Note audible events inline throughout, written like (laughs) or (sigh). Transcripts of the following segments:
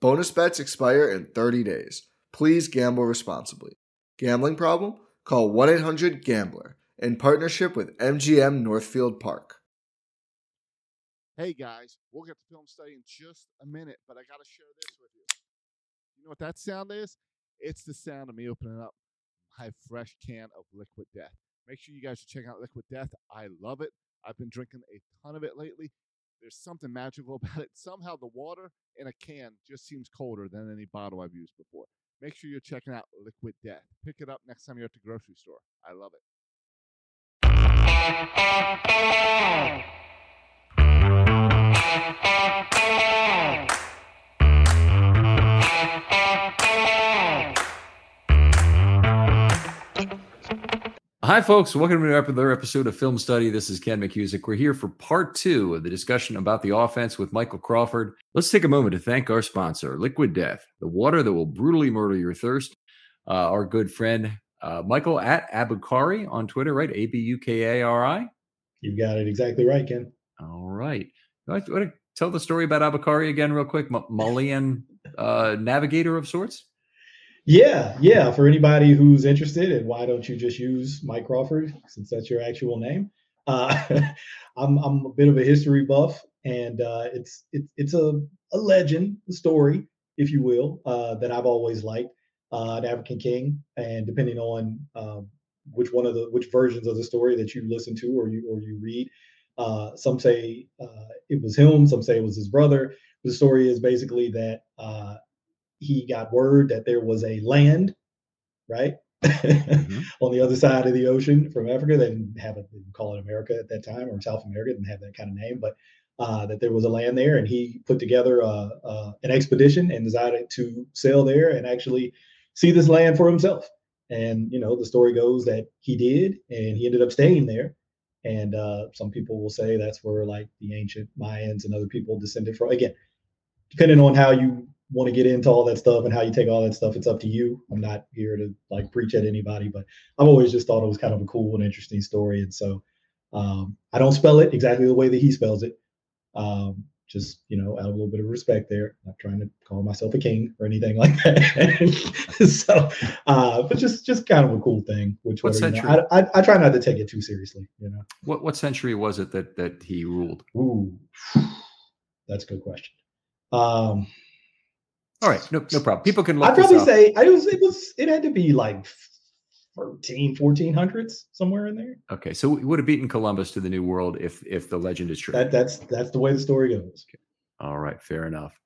Bonus bets expire in 30 days. Please gamble responsibly. Gambling problem? Call 1 800 Gambler in partnership with MGM Northfield Park. Hey guys, we'll get to film study in just a minute, but I got to share this with you. You know what that sound is? It's the sound of me opening up my fresh can of Liquid Death. Make sure you guys check out Liquid Death. I love it. I've been drinking a ton of it lately. There's something magical (laughs) about it. Somehow the water in a can just seems colder than any bottle I've used before. Make sure you're checking out Liquid Death. Pick it up next time you're at the grocery store. I love it. (laughs) Hi, folks. Welcome to another episode of Film Study. This is Ken McKusick. We're here for part two of the discussion about the offense with Michael Crawford. Let's take a moment to thank our sponsor, Liquid Death, the water that will brutally murder your thirst. Uh, our good friend, uh, Michael at Abukari on Twitter, right? A B U K A R I. You've got it exactly right, Ken. All right. You want to tell the story about Abukari again, real quick? M- Malian uh, navigator of sorts? Yeah, yeah. For anybody who's interested, and why don't you just use Mike Crawford since that's your actual name? Uh, (laughs) I'm I'm a bit of a history buff, and uh, it's it's it's a a legend, a story, if you will, uh, that I've always liked. Uh, an African king, and depending on um, which one of the which versions of the story that you listen to or you or you read, uh, some say uh, it was him, some say it was his brother. The story is basically that he got word that there was a land, right? mm-hmm. (laughs) on the other side of the ocean from Africa. They didn't have it, didn't call it America at that time, or South America didn't have that kind of name, but uh, that there was a land there, and he put together uh, uh, an expedition and decided to sail there and actually see this land for himself. And you know, the story goes that he did, and he ended up staying there. And uh, some people will say that's where like the ancient Mayans and other people descended from. Again, depending on how you want to get into all that stuff and how you take all that stuff, it's up to you. I'm not here to like preach at anybody, but I've always just thought it was kind of a cool and interesting story. And so um, I don't spell it exactly the way that he spells it. Um, just you know, out of a little bit of respect there. Not trying to call myself a king or anything like that. (laughs) so, uh, but just just kind of a cool thing. Which What whatever, you know, century? I, I I try not to take it too seriously. You know. What what century was it that that he ruled? Ooh, that's a good question. Um, All right, no no problem. People can look I'd this probably say I was it was it had to be like 13, 1400s somewhere in there. Okay, so we would have beaten Columbus to the New World if if the legend is true. That that's that's the way the story goes. All right, fair enough.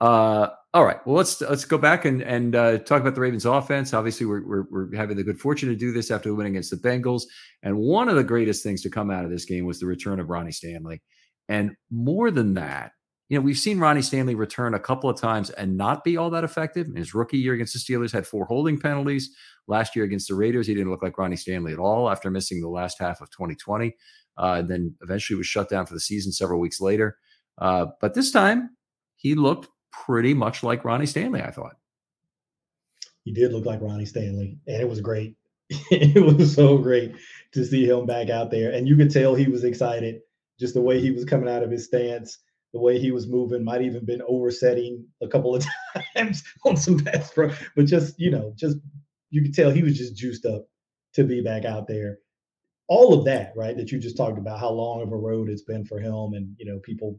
Uh, all right, well let's let's go back and and uh, talk about the Ravens' offense. Obviously, we're, we're we're having the good fortune to do this after the win against the Bengals. And one of the greatest things to come out of this game was the return of Ronnie Stanley. And more than that, you know, we've seen Ronnie Stanley return a couple of times and not be all that effective. His rookie year against the Steelers, had four holding penalties. Last year against the Raiders, he didn't look like Ronnie Stanley at all after missing the last half of 2020. Uh, then eventually was shut down for the season several weeks later. Uh, but this time, he looked pretty much like Ronnie Stanley, I thought. He did look like Ronnie Stanley, and it was great. (laughs) it was so great to see him back out there, and you could tell he was excited. Just the way he was coming out of his stance, the way he was moving, might even been oversetting a couple of (laughs) times on some pass pro, but just you know, just you could tell he was just juiced up to be back out there. All of that, right? That you just talked about, how long of a road it's been for him, and you know, people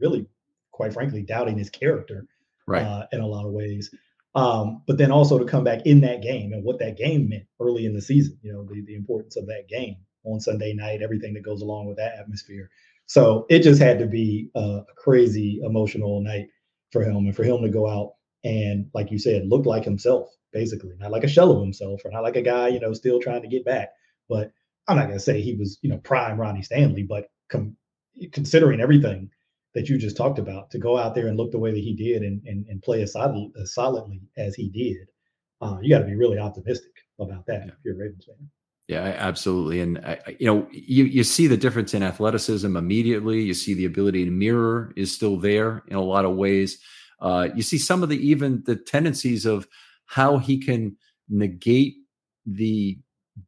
really, quite frankly, doubting his character Right. uh, in a lot of ways. Um, but then also to come back in that game and what that game meant early in the season, you know, the, the importance of that game on Sunday night, everything that goes along with that atmosphere. So it just had to be a, crazy emotional night for him and for him to go out and, like you said, look like himself, basically, not like a shell of himself or not like a guy, you know, still trying to get back. But I'm not going to say he was, you know, prime Ronnie Stanley, but com- considering everything that you just talked about to go out there and look the way that he did and and, and play as, solid, as solidly as he did, uh, you got to be really optimistic about that if you're a Ravens fan. Yeah, absolutely. And I, I- you know, you you see the difference in athleticism immediately. You see the ability to mirror is still there in a lot of ways. Uh, you see some of the even the tendencies of how he can negate the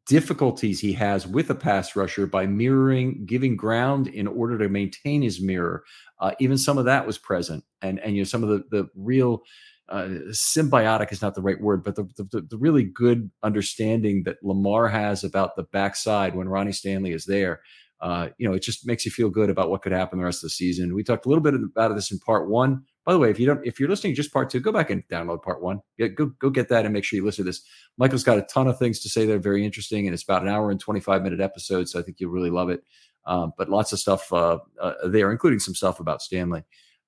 difficulties he has with a pass rusher by mirroring, giving ground in order to maintain his mirror. Uh, even some of that was present, and and you know some of the the real uh, symbiotic is not the right word, but the, the the really good understanding that Lamar has about the backside when Ronnie Stanley is there. Uh, you know, it just makes you feel good about what could happen the rest of the season. We talked a little bit about this in part one. By the way, if you don't, if you're listening to just part two, go back and download part one. Yeah, go go get that and make sure you listen to this. Michael's got a ton of things to say that are very interesting, and it's about an hour and 25 minute episode, so I think you'll really love it. Um, but lots of stuff uh, uh, there, including some stuff about Stanley.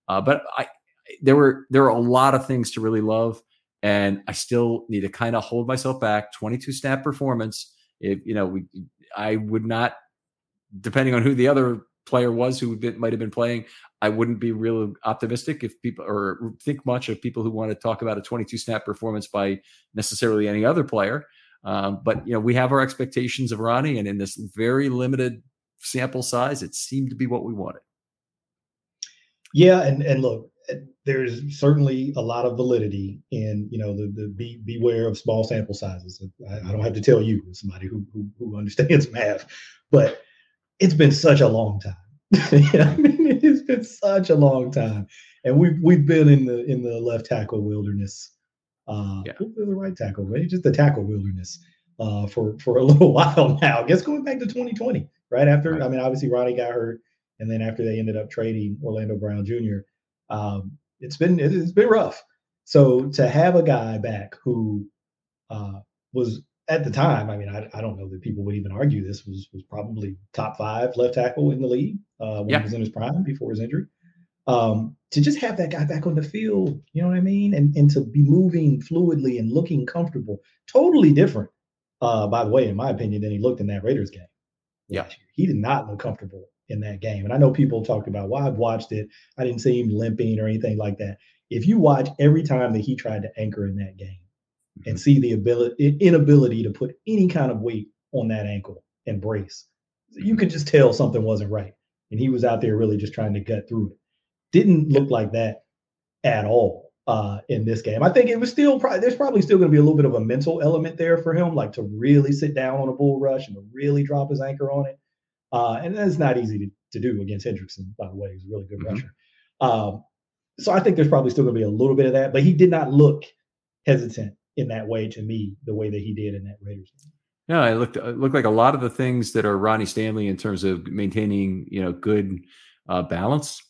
Uh, but I, there were there are a lot of things to really love, and I still need to kind of hold myself back. 22 snap performance. If you know, we I would not, depending on who the other player was who might have been playing, I wouldn't be real optimistic if people or think much of people who want to talk about a 22 snap performance by necessarily any other player. Um, but you know, we have our expectations of Ronnie, and in this very limited sample size, it seemed to be what we wanted. Yeah, and and look, there's certainly a lot of validity in you know the the be beware of small sample sizes. I, I don't have to tell you, somebody who, who who (laughs) understands math, but it's been such a long time. (laughs) I mean, it's been such a long time, and we've we've been in the in the left tackle wilderness. Uh, Yeah. the right tackle, maybe just the tackle wilderness uh, for for a (laughs) little while now. I guess going back to 2020, right after. Right. I mean, obviously Ronnie got hurt, and then after they ended up trading Orlando Brown Jr., um, it's been it, has been rough. So to have a guy back who uh, was at the time, I mean, I, I don't know that people would even argue this was was probably top five left tackle in the league uh, when Yeah. he was in his prime before his injury. Um, to just have that guy back on the field, you know what I mean, and and to be moving fluidly and looking comfortable, totally different. Uh, by the way, in my opinion, than he looked in that Raiders game. Yeah. he did not look comfortable in that game. And I know people talked about, well, I've watched it. I didn't see him limping or anything like that. If you watch every time that he tried to anchor in that game mm-hmm. and see the ability inability to put any kind of weight on that ankle and brace, you could just tell something wasn't right. And he was out there really just trying to gut through it. Didn't look like that at all uh, in this game. I think it was still probably there's probably still going to be a little bit of a mental element there for him, like to really sit down on a bull rush and to really drop his anchor on it. Uh, and that's not easy to, to do against Hendrickson, by the way. He's a really good mm-hmm. rusher. Um, so I think there's probably still going to be a little bit of that, but he did not look hesitant in that way to me, the way that he did in that Raiders game. Yeah, it looked it looked like a lot of the things that are Ronnie Stanley in terms of maintaining, you know, good uh, balance.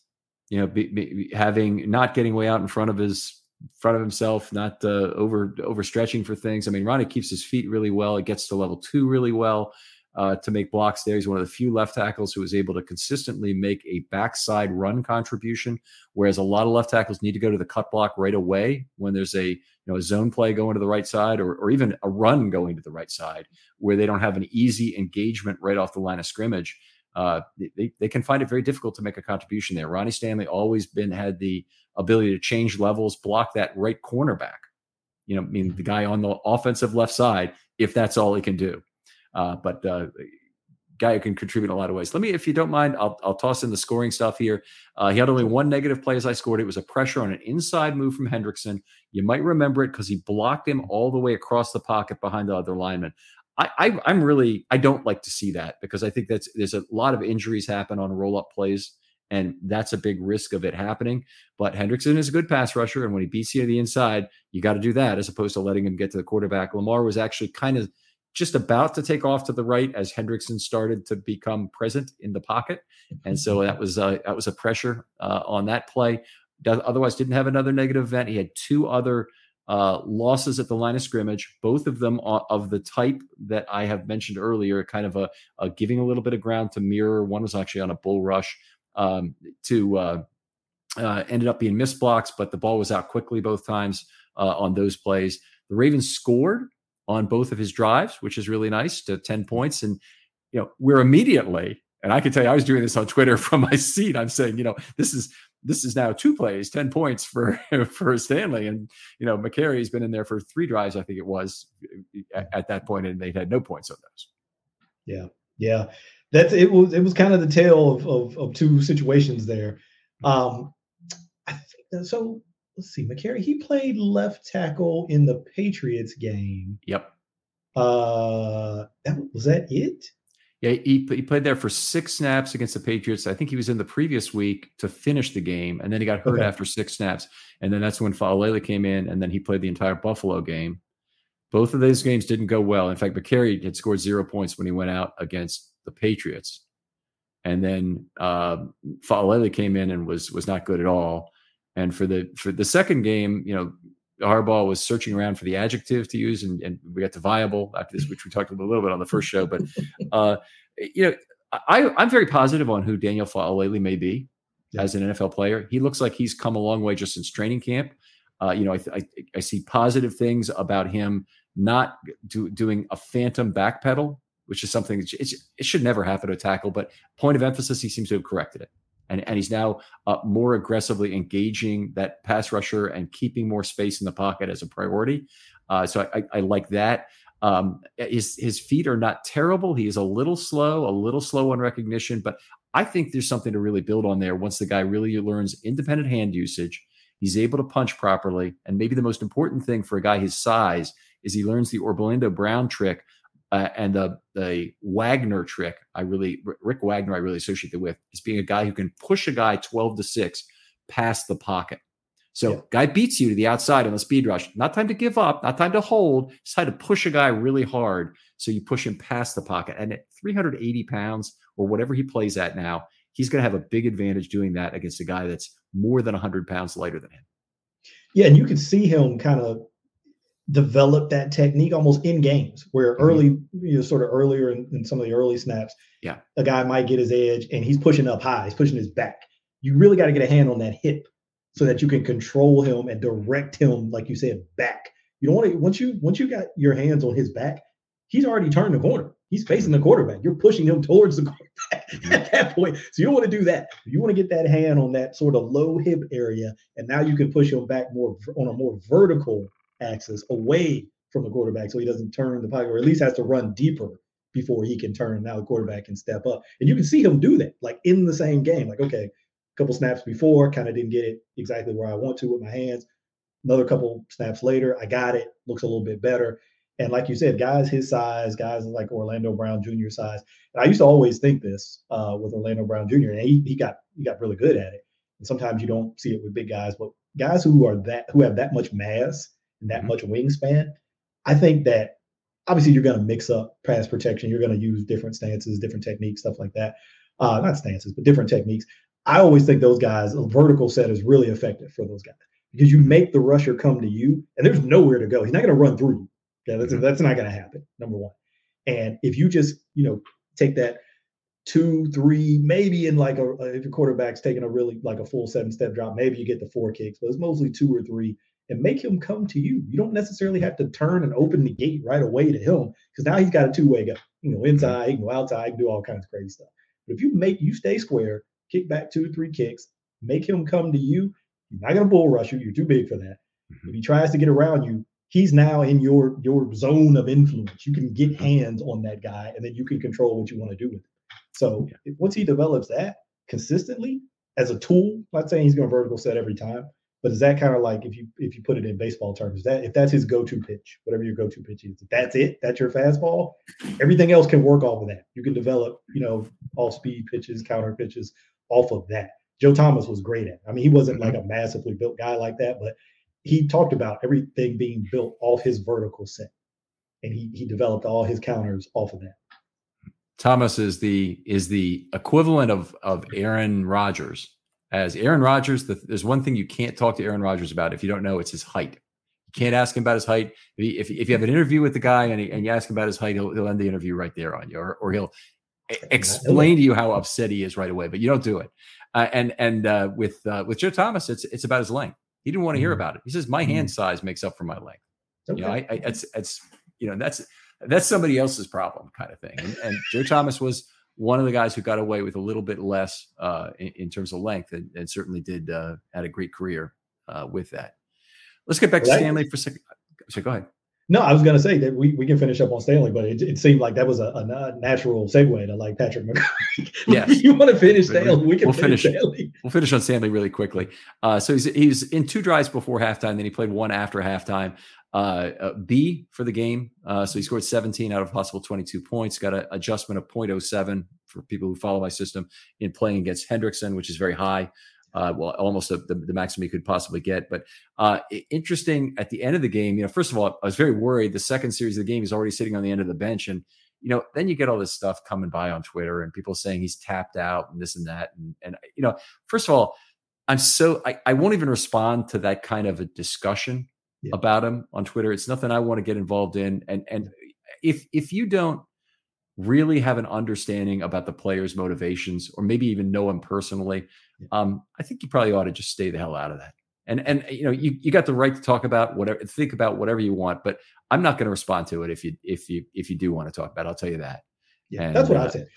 You know, be, be, having not getting way out in front of his front of himself, not uh, over overstretching for things. I mean, Ronnie keeps his feet really well. It gets to level two really well uh, to make blocks there. He's one of the few left tackles who is able to consistently make a backside run contribution, whereas a lot of left tackles need to go to the cut block right away when there's a you know a zone play going to the right side or, or even a run going to the right side where they don't have an easy engagement right off the line of scrimmage. Uh, they, they can find it very difficult to make a contribution there. Ronnie Stanley always been had the ability to change levels, block that right cornerback. You know, I mean the guy on the offensive left side, if that's all he can do. Uh, but uh, guy who can contribute in a lot of ways. Let me, if you don't mind, I'll, I'll toss in the scoring stuff here. Uh, he had only one negative play as I scored. It was a pressure on an inside move from Hendrickson. You might remember it because he blocked him all the way across the pocket behind the other lineman. I, I, am really, I don't like to see that because I think that's there's a lot of injuries happen on roll up plays, and that's a big risk of it happening. But Hendrickson is a good pass rusher, and when he beats you to the inside, you got to do that as opposed to letting him get to the quarterback. Lamar was actually kind of just about to take off to the right as Hendrickson started to become present in the pocket, and so that was uh, that was a pressure uh, on that play. Otherwise, didn't have another negative event. He had two other uh, losses at the line of scrimmage, both of them of the type that I have mentioned earlier, kind of a, a giving a little bit of ground to mirror. One was actually on a bull rush um, to uh, uh, ended up being missed blocks, but the ball was out quickly both times uh, on those plays. The Ravens scored on both of his drives, which is really nice to 10 points. And, you know, we're immediately, and I can tell you, I was doing this on Twitter (laughs) from my seat. I'm saying, you know, this is, this is now two plays, 10 points for, (laughs) for Stanley. And, you know, Mekari's been in there for three drives, I think it was at, at that point, and they had no points on those. Yeah. Yeah. That's, it was, it was kind of the tale of, of, of two situations there. Um, I think so let's see, Mekari, he played left tackle in the Patriots game. Yep. Uh, that, was that it? Yeah, he, he played there for six snaps against the Patriots. I think he was in the previous week to finish the game, and then he got hurt okay. after six snaps. And then that's when Faalele came in, and then he played the entire Buffalo game. Both of those games didn't go well. In fact, Mekari had scored zero points when he went out against the Patriots. And then uh, Faalele came in and was was not good at all. And for the for the second game, you know, Harbaugh was searching around for the adjective to use, and, and we got to viable after this, which we talked a little bit on the first show. But (laughs) uh, you know, I, I'm very positive on who Daniel Faalele may be yeah. as an NFL player. He looks like he's come a long way just since training camp. Uh, you know, I, I, I, see positive things about him not do, doing a phantom backpedal, which is something that it should never happen to a tackle. But point of emphasis, he seems to have corrected it and, and he's now uh, more aggressively engaging that pass rusher and keeping more space in the pocket as a priority. Uh, so I, I, like that. Um, his his feet are not terrible. He is a little slow, a little slow on recognition, but I think there's something to really build on there. Once the guy really learns independent hand usage, he's able to punch properly, and maybe the most important thing for a guy his size is he learns the Orlando Brown trick uh, and the the Wagner trick, I really Rick Wagner, I really associate it with is being a guy who can push a guy twelve to six past the pocket. So yeah. guy beats you to the outside on the speed rush. Not time to give up, not time to hold. It's time to push a guy really hard. So you push him past the pocket. And at 380 pounds or whatever he plays at now, he's going to have a big advantage doing that against a guy that's more than 100 pounds lighter than him. Yeah, and you can see him kind of develop that technique almost in games where mm-hmm. early, you know, sort of earlier in, in, some of the early snaps, yeah, a guy might get his edge and he's pushing up high, he's pushing his back. You really got to get a hand on that hip so that you can control him and direct him, like you said, back. You don't want to once you once you got your hands on his back, he's already turned the corner. He's facing the quarterback. You're pushing him towards the quarterback (laughs) Mm-hmm. at that point. So you don't want to do that. You want to get that hand on that sort of low hip area, and now you can push him back more on a more vertical axis away from the quarterback, so he doesn't turn the pocket, or at least has to run deeper before he can turn. Now the quarterback can step up, and you can see him do that, like in the same game. Like okay, a couple snaps before, kind of didn't get it exactly where I want to with my hands. Another couple snaps later, I got it. Looks a little bit better. And like you said, guys his size, guys like Orlando Brown Jr. size. And I used to always think this uh, with Orlando Brown Jr. And he, he got he got really good at it. And sometimes you don't see it with big guys, but guys who are that who have that much mass and that Mhm. much wingspan, I think that obviously you're going to mix up pass protection. You're going to use different stances, different techniques, stuff like that. Uh, not stances, but different techniques. I always think those guys, a vertical set is really effective for those guys because you make the rusher come to you, and there's nowhere to go. He's not going to run through you. Okay, that's, that's not going to happen. Number one, and if you just you know take that two, three, maybe in like a if your quarterback's taking a really like a full seven step drop, maybe you get the four kicks, but it's mostly two or three, and make him come to you. You don't necessarily have to turn and open the gate right away to him because now he's got a two way go. You know, inside, he can go outside, he can do all kinds of crazy stuff. But if you make you stay square, kick back two to three kicks, make him come to you. You're not going to bull rush you. You're too big for that. Mhm. If he tries to get around you, he's now in your your zone of influence. You can get hands on that guy, and then you can control what you want to do with it. So if- once he develops that consistently as a tool, not saying he's going to vertical set every time, but is that kind of like if you if you put it in baseball terms, that if that's his go-to pitch, whatever your go-to pitch is, if that's it, that's your fastball. Everything else can work off of that. You can develop, you know, all speed pitches, counter pitches off of that. Joe Thomas was great at. it. I mean, he wasn't like mm-hmm. a massively built guy like that, but he talked about everything being built off his vertical set, and he he developed all his counters off of that. Thomas is the is the equivalent of of Aaron Rodgers. As Aaron Rodgers, the, there's one thing you can't talk to Aaron Rodgers about if you don't know it's his height. You can't ask him about his height. If, he, if, if you have an interview with the guy and, he, and you ask him about his height, he'll, he'll end the interview right there on you, or, or he'll explain to you how upset he is right away. But you don't do it. Uh, and and uh, with uh, with Joe Thomas, it's it's about his length. He didn't want to hear Mhm. about it. He says my hand size makes up for my length. You know, I, I it's it's you know that's that's somebody else's problem kind of thing. And, and Joe Thomas was one of the guys who got away with a little bit less uh, in, in terms of length, and, and certainly did uh, had a great career uh, with that. Let's get back to that- Stanley for a second. So go ahead. No, I was going to say that we, we can finish up on Stanley, but it, it seemed like that was a, a natural segue to like Patrick McCarthy. (laughs) Yes. you want to finish Stanley? We can we'll finish, finish. Stanley. We'll finish on Stanley really quickly. Uh, so he's he's in two drives before halftime, then he played one after halftime. Uh, uh, B for the game. Uh, so he scored 17 out of possible 22 points. Got an adjustment of 0.07 for people who follow my system in playing against Hendrickson, which is very high. Uh, well, almost the, the, the maximum he could possibly get. But uh, interesting at the end of the game, you know, first of all, I was very worried. The second series of the game, he's already sitting on the end of the bench. And, you know, then you get all this stuff coming by on Twitter and people saying he's tapped out and this and that. And, and you know, first of all, I'm so I, I won't even respond to that kind of a discussion Yeah. about him on Twitter. It's nothing I want to get involved in. And and if if you don't really have an understanding about the player's motivations, or maybe even know him personally, Yeah. um, I think you probably ought to just stay the hell out of that. And and you know you you got the right to talk about whatever, think about whatever you want, but I'm not going to respond to it if you if you if you do want to talk about. it. I'll tell you that. Yeah, And, that's what uh, I said.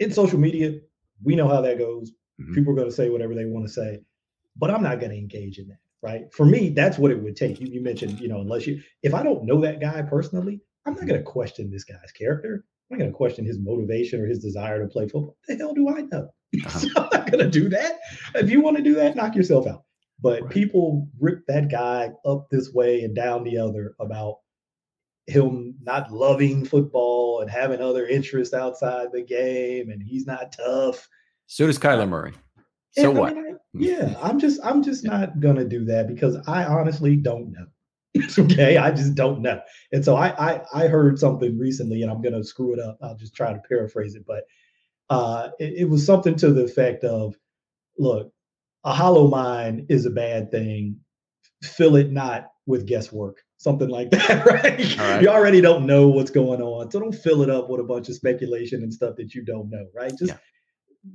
In social media, we know how that goes. Mhm. People are going to say whatever they want to say, but I'm not going to engage in that. Right? For me, that's what it would take. You, you mentioned, you know, unless you, if I don't know that guy personally, I'm not going to question this guy's character. I'm not going to question his motivation or his desire to play football. The hell do I know? (laughs) Uh-huh. So I'm not going to do that. If you want to do that, knock yourself out. But Right. people rip that guy up this way and down the other about him not loving football and having other interests outside the game and he's not tough. So does Kyler Murray. So And, I what? mean, I- yeah, I'm just I'm just not gonna do that because I honestly don't know. (laughs) okay, I just don't know. And so I, I I heard something recently, and I'm gonna screw it up. I'll just try to paraphrase it, but uh, it, it was something to the effect of, "Look, a hollow mind is a bad thing. Fill it not with guesswork." Something like (laughs) that, right? Right. You already don't know what's going on, so don't fill it up with a bunch of speculation and stuff that you don't know, right? Just Yeah.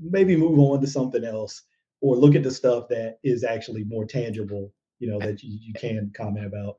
Maybe move on to something else or look at the stuff that is actually more tangible, you know, that you, you can comment about.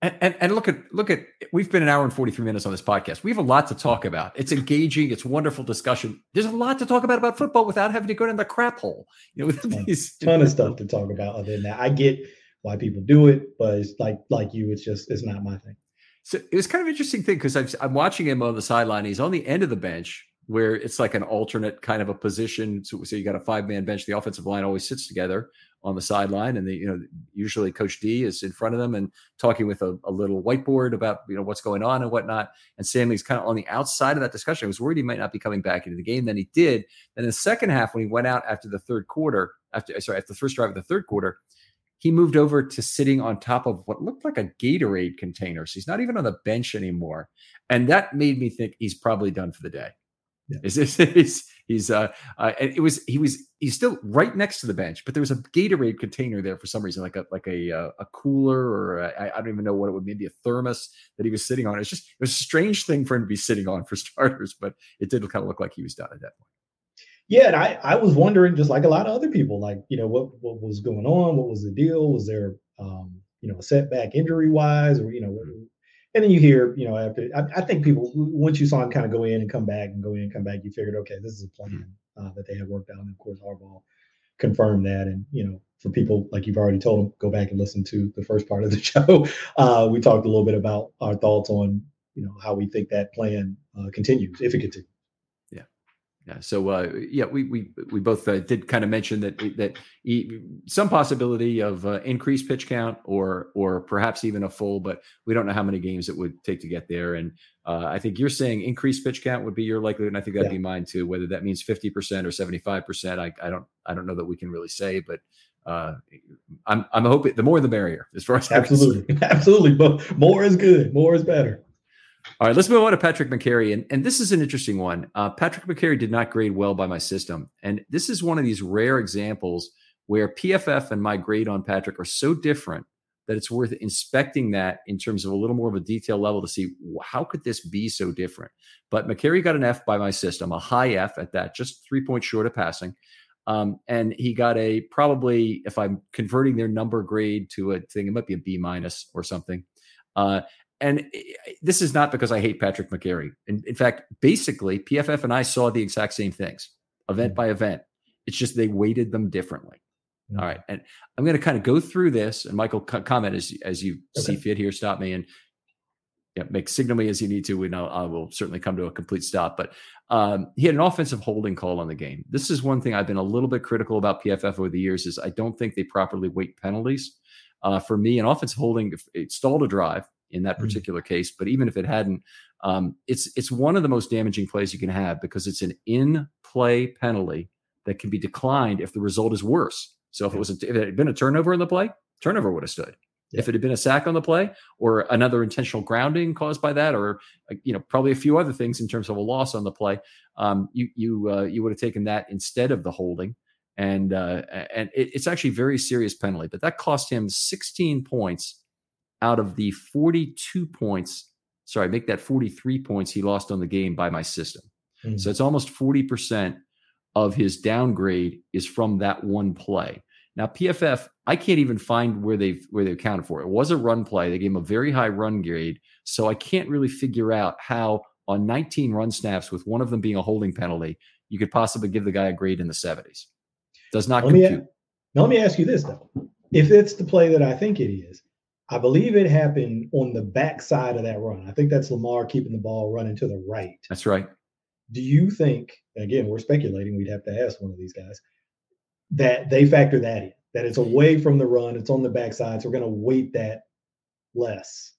And, and, and look at look at we've been an hour and 43 minutes on this podcast. We have a lot to talk about. It's engaging, it's wonderful discussion. There's a lot to talk about about football without having to go down the crap hole. You know, with (laughs) ton, these ton of stuff to talk about other than that. I get why people do it, but it's like like you, it's just it's not my thing. So it was kind of interesting thing because I'm watching him on the sideline. He's on the end of the bench where it's like an alternate kind of a position. So, so you got a five man bench. The offensive line always sits together on the sideline, and the you know usually Coach D is in front of them and talking with a, a, little whiteboard about you know what's going on and whatnot. And Stanley's kind of on the outside of that discussion. I was worried he might not be coming back into the game. Then he did. Then in the second half, when he went out after the third quarter, after sorry after the first drive of the third quarter, he moved over to sitting on top of what looked like a Gatorade container. So he's not even on the bench anymore, and that made me think he's probably done for the day. Yeah. Is this he's he's uh, uh it was he was he's still right next to the bench, but there was a Gatorade container there for some reason, like a like a uh, a cooler or I I don't even know what it would maybe a thermos that he was sitting on. It's just it was a strange thing for him to be sitting on for (laughs) starters, but it did kind of look like he was done at that point. Yeah, and I I was wondering just like a lot of other people, like you know what what was going on, what was the deal, was there um you know a setback injury wise, or you know and then you hear, you know, after I, I, think people once you saw him kind of go in and come back and go in and come back, you figured, okay, this is a plan uh, that they had worked out. And of course, Harbaugh confirmed that. And you know, for people like you've already told them, go back and listen to the first part of the (laughs) show. Uh, we talked a little bit about our thoughts on, you know, how we think that plan uh, continues, if it continues. Yeah. So uh, yeah, we we we both uh, did kind of mention that that he, some possibility of uh, increased pitch count or or perhaps even a full, but we don't know how many games it would take to get there. And uh, I think you're saying increased pitch count would be your likelihood, and I think that'd yeah. be mine too. Whether that means fifty percent or seventy five percent, I I don't I don't know that we can really say, but uh, I'm I'm hoping the more the merrier as far as absolutely (laughs) absolutely, but more is good, more is better. All right, let's move on to Patrick Mekari. And, and this is an interesting one. Uh, Patrick Mekari did not grade well by my system. And this is one of these rare examples where PFF and my grade on Patrick are so different that it's worth inspecting that in terms of a little more of a detail level to see how could this be so different. But Mekari got an F by my system, a high F at that, just three points short of passing. Um, and he got a probably, if I'm converting their number grade to a thing, it might be a B minus or something. Uh, and this is not because I hate Patrick Mekari. In, in, fact, basically, PFF and I saw the exact same things, event mm. by event. It's just they weighted them differently. Mm-hmm. All right, and I'm going to kind of go through this, and Michael comment as as you okay. see fit here. Stop me and yeah, make signal me as you need to, We I'll, I will certainly come to a complete stop. But um, he had an offensive holding call on the game. This is one thing I've been a little bit critical about PFF over the years. Is I don't think they properly weight penalties. Uh, for me, an offensive holding it stalled a drive in that mm. particular mm. case. But even if it hadn't, um, it's it's one of the most damaging plays you can have because it's an in play penalty that can be declined if the result is worse. So if it was a, if it had been a turnover in the play, turnover would have stood. Yeah. If it had been a sack on the play or another intentional grounding caused by that, or uh, you know probably a few other things in terms of a loss on the play, um, you you uh, you would have taken that instead of the holding, and uh, and it, it's actually very serious penalty. But that cost him 16 points out of the 42 points, sorry, make that 43 points he lost on the game by my system. Mm-hmm. So it's almost 40% of his downgrade is from that one play. Now PFF, I can't even find where they've where they accounted for it. It was a run play. They gave him a very high run grade, so I can't really figure out how on 19 run snaps with one of them being a holding penalty, you could possibly give the guy a grade in the 70s. Does not let compute. Me, now let me ask you this though: if it's the play that I think it is, I believe it happened on the back side of that run. I think that's Lamar keeping the ball running to the right. That's right. Do you think, again, we're speculating, we'd have to ask one of these guys, that they factor that in, that it's away from the run, it's on the backside, so we're going to weight that less?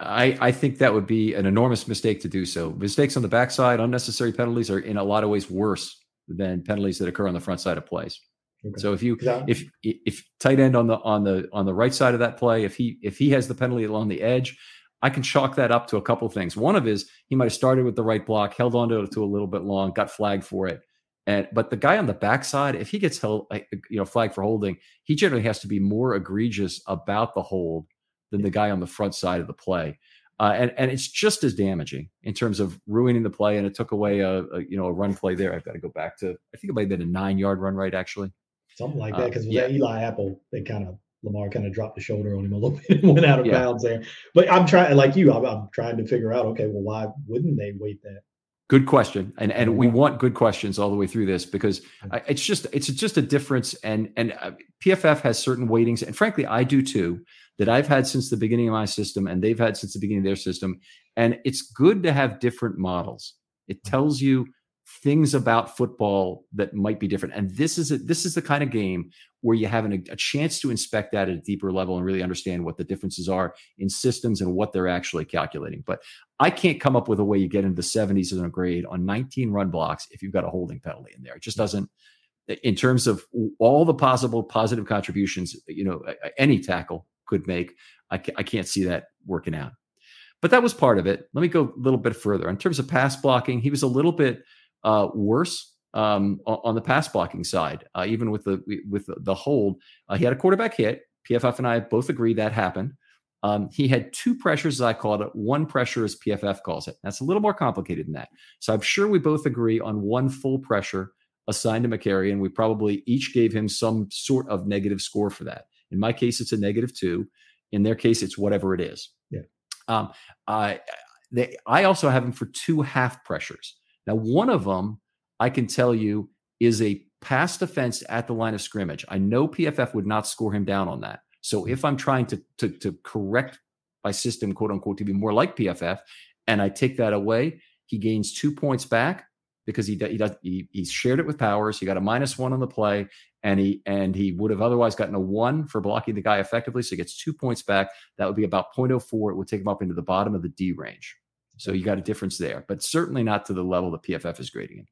I, I think that would be an enormous mistake to do so. Mistakes on the backside, unnecessary penalties are in a lot of ways worse than penalties that occur on the front side of plays. Okay. So if you yeah. if if tight end on the on the on the right side of that play, if he if he has the penalty along the edge, I can chalk that up to a couple things. One of is he might have started with the right block, held on to it to a little bit long, got flagged for it. And but the guy on the backside, if he gets held, you know, flagged for holding, he generally has to be more egregious about the hold than the guy on the front side of the play. Uh, and and it's just as damaging in terms of ruining the play. And it took away a, a you know a run play there. I've got to go back to I think it might have been a nine yard run right actually something like that. Because uh, yeah. Eli Apple, they kind of Lamar kind of dropped the shoulder on him a (laughs) little bit and went out of Yeah. bounds there. But I'm trying, like you, I'm, I'm trying to figure out, okay, well, why wouldn't they wait that? Good question, and and we want good questions all the way through this because it's just it's just a difference, and and uh, PFF has certain weightings, and frankly, I do too. That I've had since the beginning of my system, and they've had since the beginning of their system, and it's good to have different models. It tells you things about football that might be different, and this is a, this is the kind of game where you have an, a chance to inspect that at a deeper level and really understand what the differences are in systems and what they're actually calculating. But I can't come up with a way you get into the 70s in a grade on 19 run blocks if you've got a holding penalty in there. It just doesn't, in terms of all the possible positive contributions, you know, any tackle could make. I, I can't see that working out. But that was part of it. Let me go a little bit further. In terms of pass blocking, he was a little bit uh, worse um, on, the pass blocking side, uh, even with the with the, the hold. Uh, he had a quarterback hit. PFF and I both agree that happened. Um, he had two pressures, as I called it. One pressure, as PFF calls it. That's a little more complicated than that. So I'm sure we both agree on one full pressure assigned to Mekari, and we probably each gave him some sort of negative score for that. In my case, it's a negative two. In their case, it's whatever it is. Yeah. Um, I they, I also have him for two half pressures. Now, one of them I can tell you is a pass defense at the line of scrimmage. I know PFF would not score him down on that. So mm-hmm. if I'm trying to to, to correct my system, quote unquote, to be more like PFF, and I take that away, he gains two points back because he he does he, he shared it with Powers. He got a minus one on the play, and he and he would have otherwise gotten a one for blocking the guy effectively. So he gets two points back. That would be about 0.04. It would take him up into the bottom of the D range. So you got a difference there, but certainly not to the level that PFF is grading him.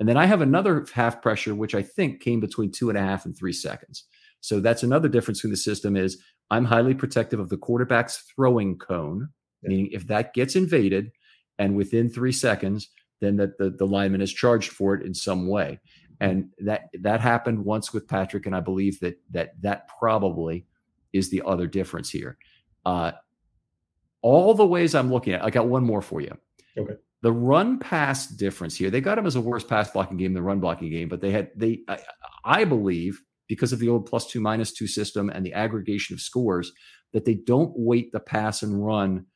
And then I have another half pressure, which I think came between two and a half and three seconds. So that's another difference in the system is I'm highly protective of the quarterback's throwing cone, Yeah. meaning if that gets invaded and within three seconds, then that the, the lineman is charged for it in some way. And that that happened once with Patrick, and I believe that that that probably is the other difference here. Uh, all the ways I'm looking at, I got one more for you. Okay. The run pass difference here, they got him as a worse pass blocking game than the run blocking game, but they had they I, I believe because of the old plus two minus two system and the aggregation of scores that they don't weight the pass and run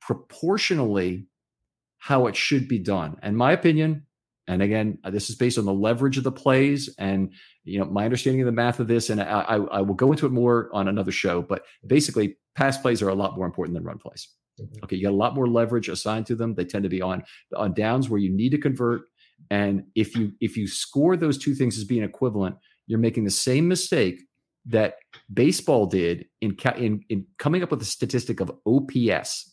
proportionally how it should be done. And my opinion, and again, this is based on the leverage of the plays and you know my understanding of the math of this. And I, I, I will go into it more on another show. But basically, pass plays are a lot more important than run plays. Mhm. Okay, you got a lot more leverage assigned to them. They tend to be on on downs where you need to convert. And if you if you score those two things as being equivalent, you're making the same mistake that baseball did in in in coming up with a statistic of OPS.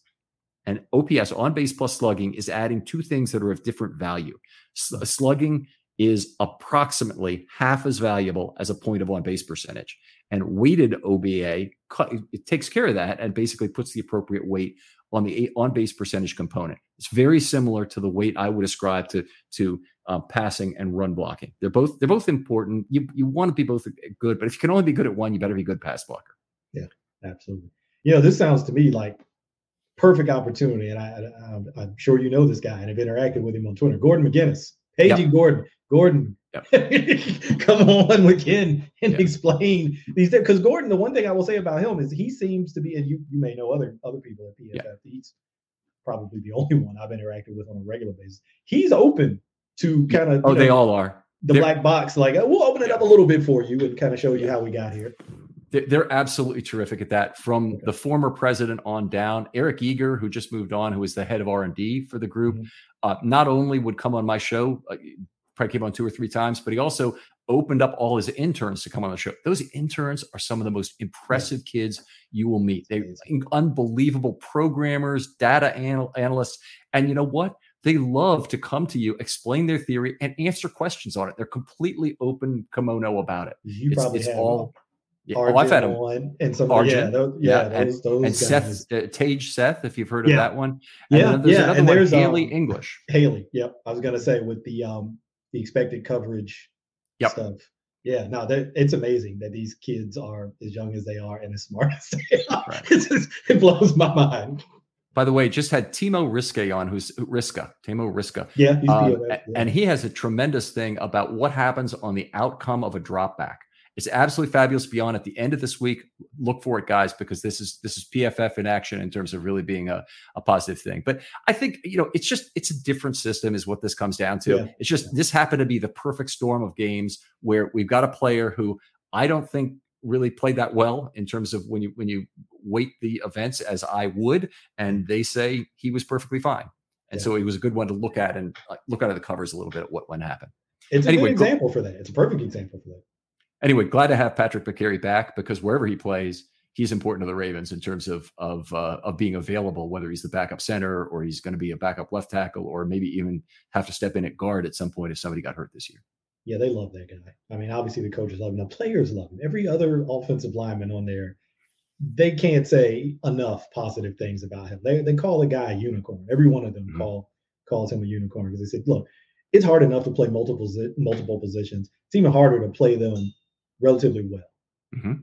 And OPS on base plus slugging is adding two things that are of different value. Slugging is approximately half as valuable as a point of on base percentage. And weighted OBA it takes care of that and basically puts the appropriate weight on the on base percentage component. It's very similar to the weight I would ascribe to to uh, passing and run blocking. They're both they're both important. You you want to be both good, but if you can only be good at one, you better be good pass blocker. Yeah, absolutely. You know, this sounds to me like perfect opportunity, and I, I, um, I'm sure you know this guy and have interacted with him on Twitter. Gordon McGuinness, Pagey Gordon, Gordon, (laughs) come on, McGinn, and Yep. explain these things. Because Gordon, the one thing I will say about him is he seems to be, and you you may know other other people at PFF. He's probably the (laughs) only one I've interacted with on a regular basis. He's open to kind of Oh, they all are. the they're- black box. Like we'll open it up a little bit for you and kind of show you how we got here. They're, absolutely terrific at that. From the former president on down, Eric Eager, who just moved on, who was the head of R and D for the group, Mhm. uh, not only would come on my show, uh, probably came on two or three times, but he also opened up all his interns to come on the show. Those interns are some of the most impressive kids you will meet. They're unbelievable programmers, data anal- analysts, and you know what? They love to come to you, explain their theory, and answer questions on it. They're completely open kimono about it. You It's, probably it's have all. Yeah, oh, I've had on and some Arjun, yeah, those, yeah, yeah, and- those, those and. Seth uh, Tage Seth, if you've heard of Yeah. that one. And Yeah, there's yeah, another and one, there's, Haley um, English. Haley. Yep, I was gonna say with the um the expected coverage Yep. stuff. Yeah, no, it's amazing that these kids are as young as they are and as smart (laughs) as they are. Right. Just- it blows my mind. By the way, just had Timo Riske on, who's Riska, Timo Riska. Yeah, he's Um, yeah. and he has a tremendous thing about what happens on the outcome of a drop back. It's absolutely fabulous beyond at the end of this week. Look for it, guys, because this is this is PFF in action in terms of really being a, a positive thing. But I think you know it's just it's a different system is what this comes down to. Yeah. It's just this happened to be the perfect storm of games where we've got a player who I don't think really played that well in terms of when you when you weight the events as I would, and they say he was perfectly fine. And yeah. so it was a good one to look at and uh, look under the covers a little bit at what went happen. It's a good example for that. It's a perfect example for that. Anyway, glad to have Patrick Mekari back because wherever he plays, he's important to the Ravens in terms of of uh, of being available, whether he's the backup center or he's going to be a backup left tackle or maybe even have to step in at guard at some point if somebody got hurt this year. Yeah, they love that guy. I mean, obviously the coaches love him. The players love him. Every other offensive lineman on there, they can't say enough positive things about him. They they call the guy a unicorn. Every one of them mm-hmm. call calls him a unicorn because they said, look, it's hard enough to play multiple multiple positions. It's even harder to play them relatively well. Mm-hmm.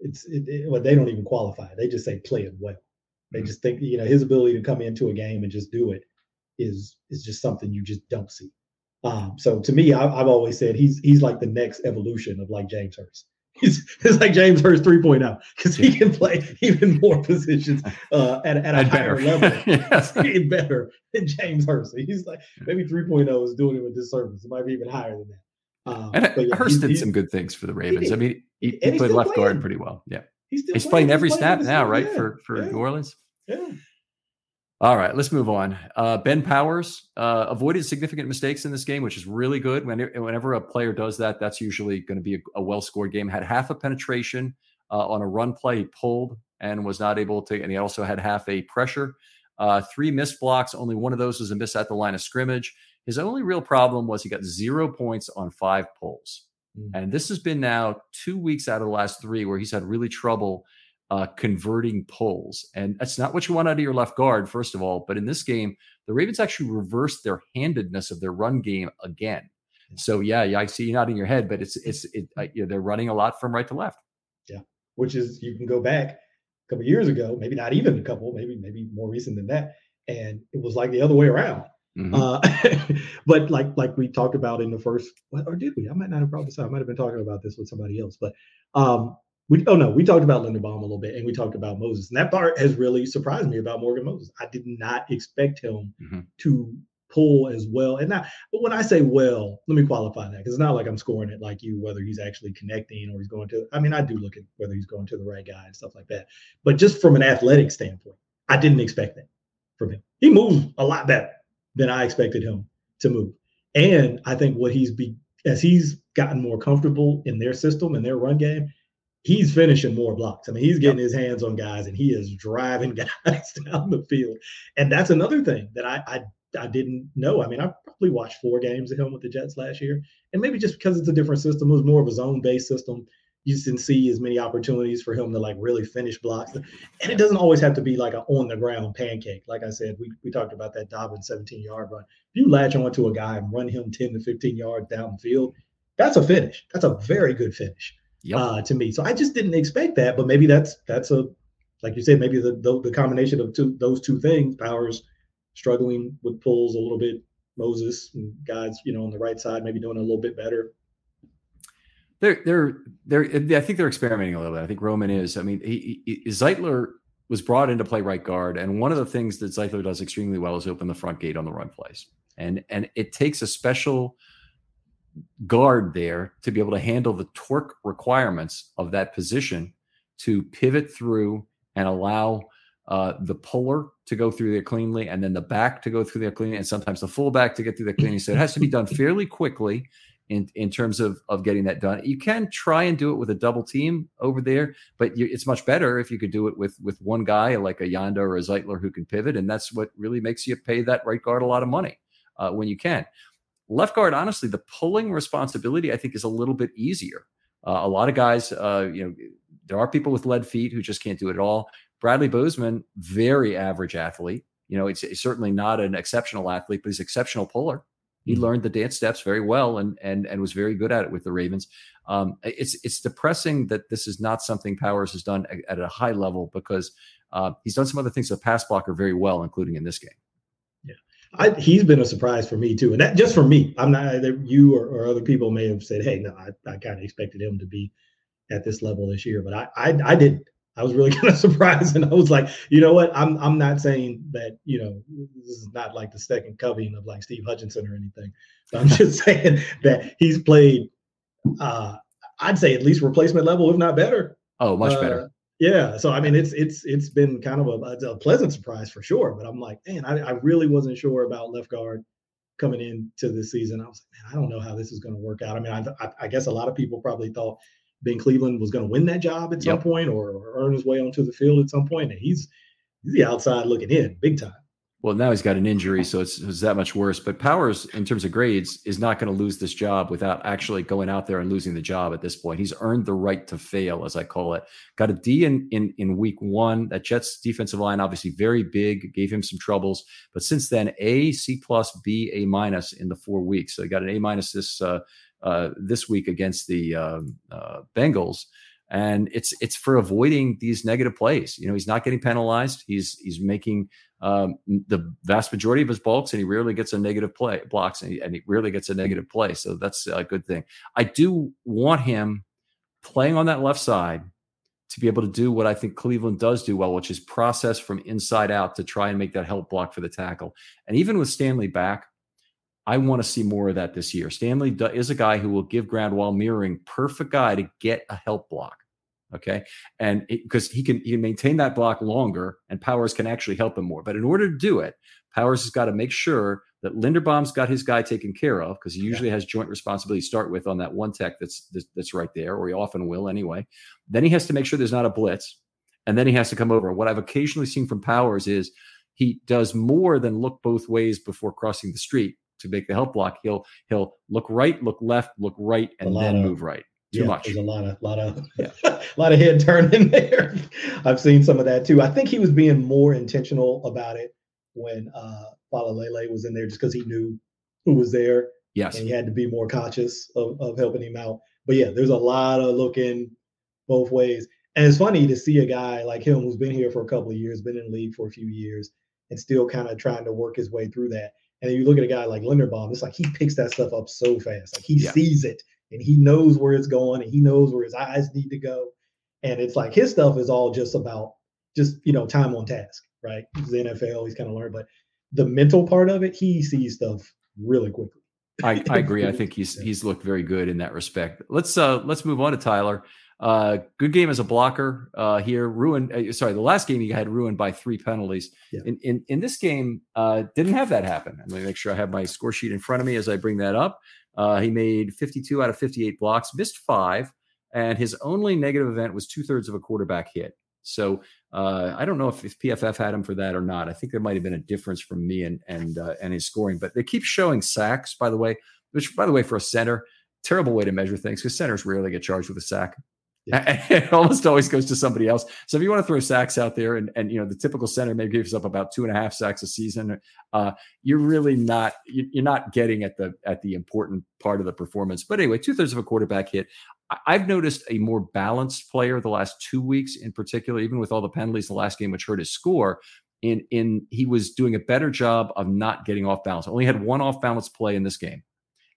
It's it, it, well, they don't even qualify. They just say play it well. They mm-hmm. just think you know his ability to come into a game and just do it is is just something you just don't see. Um, so to me, I, have always said he's he's like the next evolution of like James Hurst. (laughs) He's, it's like James Hurst 3.0 because he can play even more (laughs) positions (laughs) uh, at, at a and higher better. level, yes. better than James Hurst. He's like maybe 3.0 is doing him a disservice. It might be even higher than that. Um, and yeah, Hurst did some good things for the Ravens. I mean, he, he played left playing. guard pretty well. Yeah, he's, he's playing, playing every he's snap now, right? Yeah. For for yeah. New Orleans. Yeah. All right, let's move on. Uh, ben Powers uh, avoided significant mistakes in this game, which is really good. When, Whenever a player does that, that's usually going to be a, a well scored game. Had half a penetration uh, on a run play, he pulled and was not able to, and he also had half a pressure. Uh, three missed blocks, only one of those was a miss at the line of scrimmage. His only real problem was he got zero points on five pulls. Mm-hmm. And this has been now two weeks out of the last three where he's had really trouble uh, converting pulls. And that's not what you want out of your left guard, first of all. But in this game, the Ravens actually reversed their handedness of their run game again. So yeah, yeah, I see you nodding your head, but it's it's it, uh, you know, they're running a lot from right to left. Yeah, which is you can go back a couple years ago, maybe not even a couple, maybe maybe more recent than that, and it was like the other way around. Mm-hmm. Uh, (laughs) but like like we talked about in the first, what, or did we? I might not have brought this up. I might have been talking about this with somebody else, but um, we oh no, we talked about Linderbaum a little bit, and we talked about Moses, and that part has really surprised me about Morgan Moses. I did not expect him mm-hmm. to pull as well, and now, but when I say well, let me qualify that because it's not like I'm scoring it like you, whether he's actually connecting or he's going to. I mean, I do look at whether he's going to the right guy and stuff like that, but just from an athletic standpoint, I didn't expect that from him. He moves a lot better than I expected him to move, and I think what he's be as he's gotten more comfortable in their system and their run game he's finishing more blocks. I mean, he's getting yep. his hands on guys and he is driving (laughs) guys down the field. And that's another thing that I, I I didn't know. I mean, I probably watched four games of him with the Jets last year, and maybe just because it's a different system, it was more of a zone-based system. You didn't see as many opportunities for him to like really finish blocks, and it doesn't always have to be like an on-the-ground pancake. Like I said, we we talked about that Dobbin 17-yard run. If you latch onto a guy and run him 10 to 15 yards down the field, that's a finish. That's a very good finish yep. uh, to me. So I just didn't expect that, but maybe that's that's a like you said, maybe the the, the combination of two those two things, Powers struggling with pulls a little bit, Moses and guys, you know, on the right side, maybe doing a little bit better. They're they're they're I think they're experimenting a little bit. I think Roman is. I mean, he, he, Zeitler was brought in to play right guard, and one of the things that Zeitler does extremely well is open the front gate on the run plays, and and it takes a special guard there to be able to handle the torque requirements of that position to pivot through and allow uh, the puller to go through there cleanly and then the back to go through there cleanly and sometimes the fullback to get through there cleanly. So it has to be done fairly quickly in, in terms of, of getting that done. You can try and do it with a double team over there, but you, it's much better if you could do it with with one guy like a Yanda or a Zeitler who can pivot. And that's what really makes you pay that right guard a lot of money uh, when you can. Left guard, honestly, the pulling responsibility I think is a little bit easier. Uh, a lot of guys, uh, you know, there are people with lead feet who just can't do it at all. Bradley Bozeman, very average athlete. You know, it's, it's certainly not an exceptional athlete, but he's exceptional puller. He mm-hmm. learned the dance steps very well and and and was very good at it with the Ravens. Um, it's it's depressing that this is not something Powers has done at, at a high level because uh, he's done some other things as a pass blocker very well, including in this game. I, he's been a surprise for me too, and that just for me. I'm not you or, or other people may have said, "Hey, no, I, I kind of expected him to be at this level this year. But I I, I didn't. I was really (laughs) kind of surprised, and I was like, you know what? I'm I'm not saying that you know this is not like the second Coving of like Steve Hutchinson or anything. But I'm (laughs) just saying that he's played. Uh, I'd say at least replacement level, if not better. Oh, much Uh, better. Yeah, so I mean, it's it's it's been kind of a, a pleasant surprise for sure. But I'm like, man, I, I really wasn't sure about left guard coming into this season. I was like, man, I don't know how this is going to work out. I mean, I, I, I guess a lot of people probably thought Ben Cleveland was going to win that job at some Yep. point or, or earn his way onto the field at some point, and he's he's the outside looking in big time. Well, now he's got an injury, so it's, it's that much worse. But Powers, in terms of grades, is not going to lose this job without actually going out there and losing the job at this point. He's earned the right to fail, as I call it. Got a D in in, in week one. That Jets defensive line, obviously very big, gave him some troubles. But since then, A, C plus, B, A minus in the four weeks. So he got an A minus this uh, uh, this week against the um, uh, Bengals and it's it's for avoiding these negative plays. You know, he's not getting penalized. He's he's making um, the vast majority of his bulks, and he rarely gets a negative play blocks, and he, and he rarely gets a negative play. So that's a good thing. I do want him playing on that left side to be able to do what I think Cleveland does do well, which is process from inside out to try and make that help block for the tackle. And even with Stanley back, I want to see more of that this year. Stanley is a guy who will give ground while mirroring perfect guy to get a help block. Okay. And because he can he can maintain that block longer and Powers can actually help him more. But in order to do it, Powers has got to make sure that Linderbaum's got his guy taken care of because he usually has joint responsibility to start with on that one tech that's that's- that's right there, or he often will anyway. Then he has to make sure there's not a blitz, and then he has to come over. What I've occasionally seen from Powers is he does more than look both ways before crossing the street to make the help block. He'll he'll look right, look left, look right, and then of- move right. Too yeah, much. There's a lot of lot of Yeah. a lot of head turning (laughs) there. I've seen some of that too. I think he was being more intentional about it when uh Faalele was in there just because he knew who was there Yes. and he had to be more conscious of, of helping him out. But yeah, there's a lot of looking both ways. And it's funny to see a guy like him who's been here for a couple of years, been in the league for a few years, and still kind of trying to work his way through that. And you look at a guy like Linderbaum, it's like he picks that stuff up so fast. Like he Yeah. sees it and he knows where it's going and he knows where his eyes need to go. And it's like his stuff is all just about just, you know, time on task, right? He's the NFL, he's kind of learned, but the mental part of it, he sees stuff really quickly. I, I (laughs) agree. I think he's he's looked very good in that respect. Let's uh let's move on to Tyler. Uh, good game as a blocker uh, here. Ruined. Uh, sorry, the last game he had ruined by three penalties. Yeah. In, in in this game, uh, didn't have that happen. Let me make sure I have my score sheet in front of me as I bring that up. Uh, he made 52 out of 58 blocks, missed five, and his only negative event was two thirds of a quarterback hit. So uh, I don't know if, if PFF had him for that or not. I think there might have been a difference from me and and uh, and his scoring. But they keep showing sacks, by the way, which by the way for a center, terrible way to measure things because centers rarely get charged with a sack. (laughs) it almost always goes to somebody else. So if you want to throw sacks out there, and and you know the typical center maybe gives up about two and a half sacks a season, uh, you're really not you- you're not getting at the at the important part of the performance. But anyway, two thirds of a quarterback hit. I've noticed a more balanced player the last two weeks, in particular, even with all the penalties the last game, which hurt his score. In in he was doing a better job of not getting off balance. Only had one off balance play in this game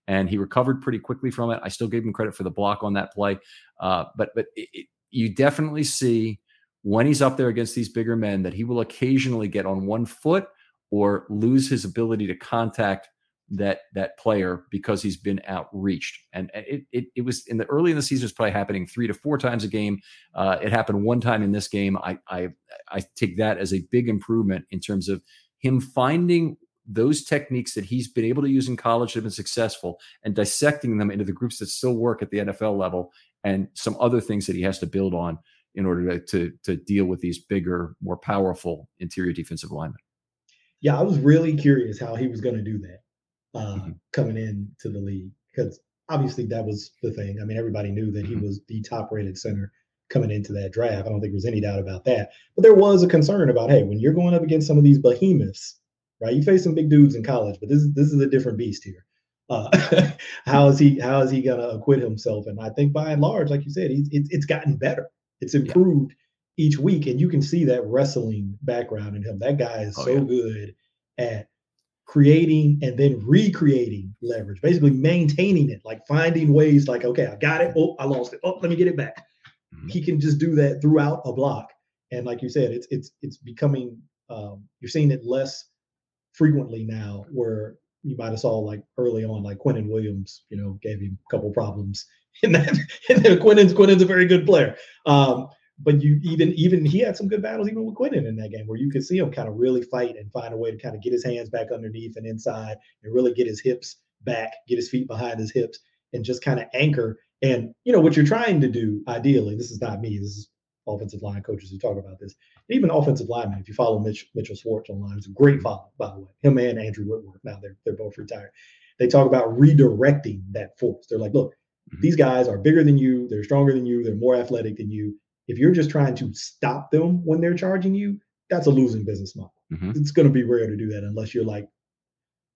and he recovered pretty quickly from it. I still gave him credit for the block on that play, uh, but but it, it, you definitely see when he's up there against these bigger men that he will occasionally get on one foot or lose his ability to contact that that player because he's been outreached. And it it, it was in the early in the season, it's probably happening three to four times a game. Uh, it happened one time in this game. I I I take that as a big improvement in terms of him finding those techniques that he's been able to use in college that have been successful and dissecting them into the groups that still work at the NFL level and some other things that he has to build on in order to to, to deal with these bigger, more powerful interior defensive linemen. Yeah, I was really curious how he was going to do that uh, Mhm. coming into the league because obviously that was the thing. I mean, everybody knew that he Mhm. was the top rated center coming into that draft. I don't think there was any doubt about that. But there was a concern about, hey, when you're going up against some of these behemoths, right? You face some big dudes in college, but this is this is a different beast here. Uh, (laughs) how is he how is he going to acquit himself? And I think by and large, like you said, he's it's, it's gotten better. It's improved each week, and you can see that wrestling background in him. That guy is Oh, so yeah. good at creating and then recreating leverage, basically maintaining it, like finding ways like, okay, I got it. Oh, I lost it. Oh, let me get it back. mm-hmm. he can just do that throughout a block. And like you said, it's it's it's becoming um, you're seeing it less frequently now, where you might have saw like early on, like Quinnen Williams, you know, gave him a couple problems (laughs) in that. And then Quinnen's Quinnen's a very good player. Um, but you even even he had some good battles even with Quinnen in that game where you could see him kind of really fight and find a way to kind of get his hands back underneath and inside and really get his hips back, get his feet behind his hips, and just kind of anchor. And you know what you're trying to do ideally. This is not me. This is offensive line coaches who talk about this. Even offensive linemen. If you follow Mitch, Mitchell Schwartz online, it's a great follow, by the way. Him and Andrew Whitworth. Now they're they're both retired. They talk about redirecting that force. They're like, look, mm-hmm. these guys are bigger than you. They're stronger than you. They're more athletic than you. If you're just trying to stop them when they're charging you, that's a losing business model. Mm-hmm. It's going to be rare to do that unless you're like,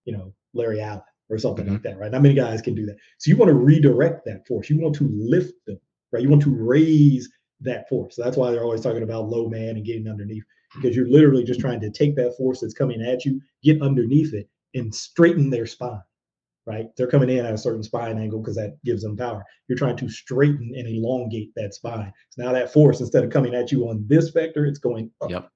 you know, Larry Allen or something mm-hmm. like that, right? Not many guys can do that. So you want to redirect that force. You want to lift them, right? You want to raise that force. That's why they're always talking about low man and getting underneath hmm. because you're literally just trying to take that force that's coming at you, get underneath it, and straighten their spine. Right? They're coming in at a certain spine angle because that gives them power. You're trying to straighten and elongate that spine. So now that force, instead of coming at you on this vector, it's going up. Yep.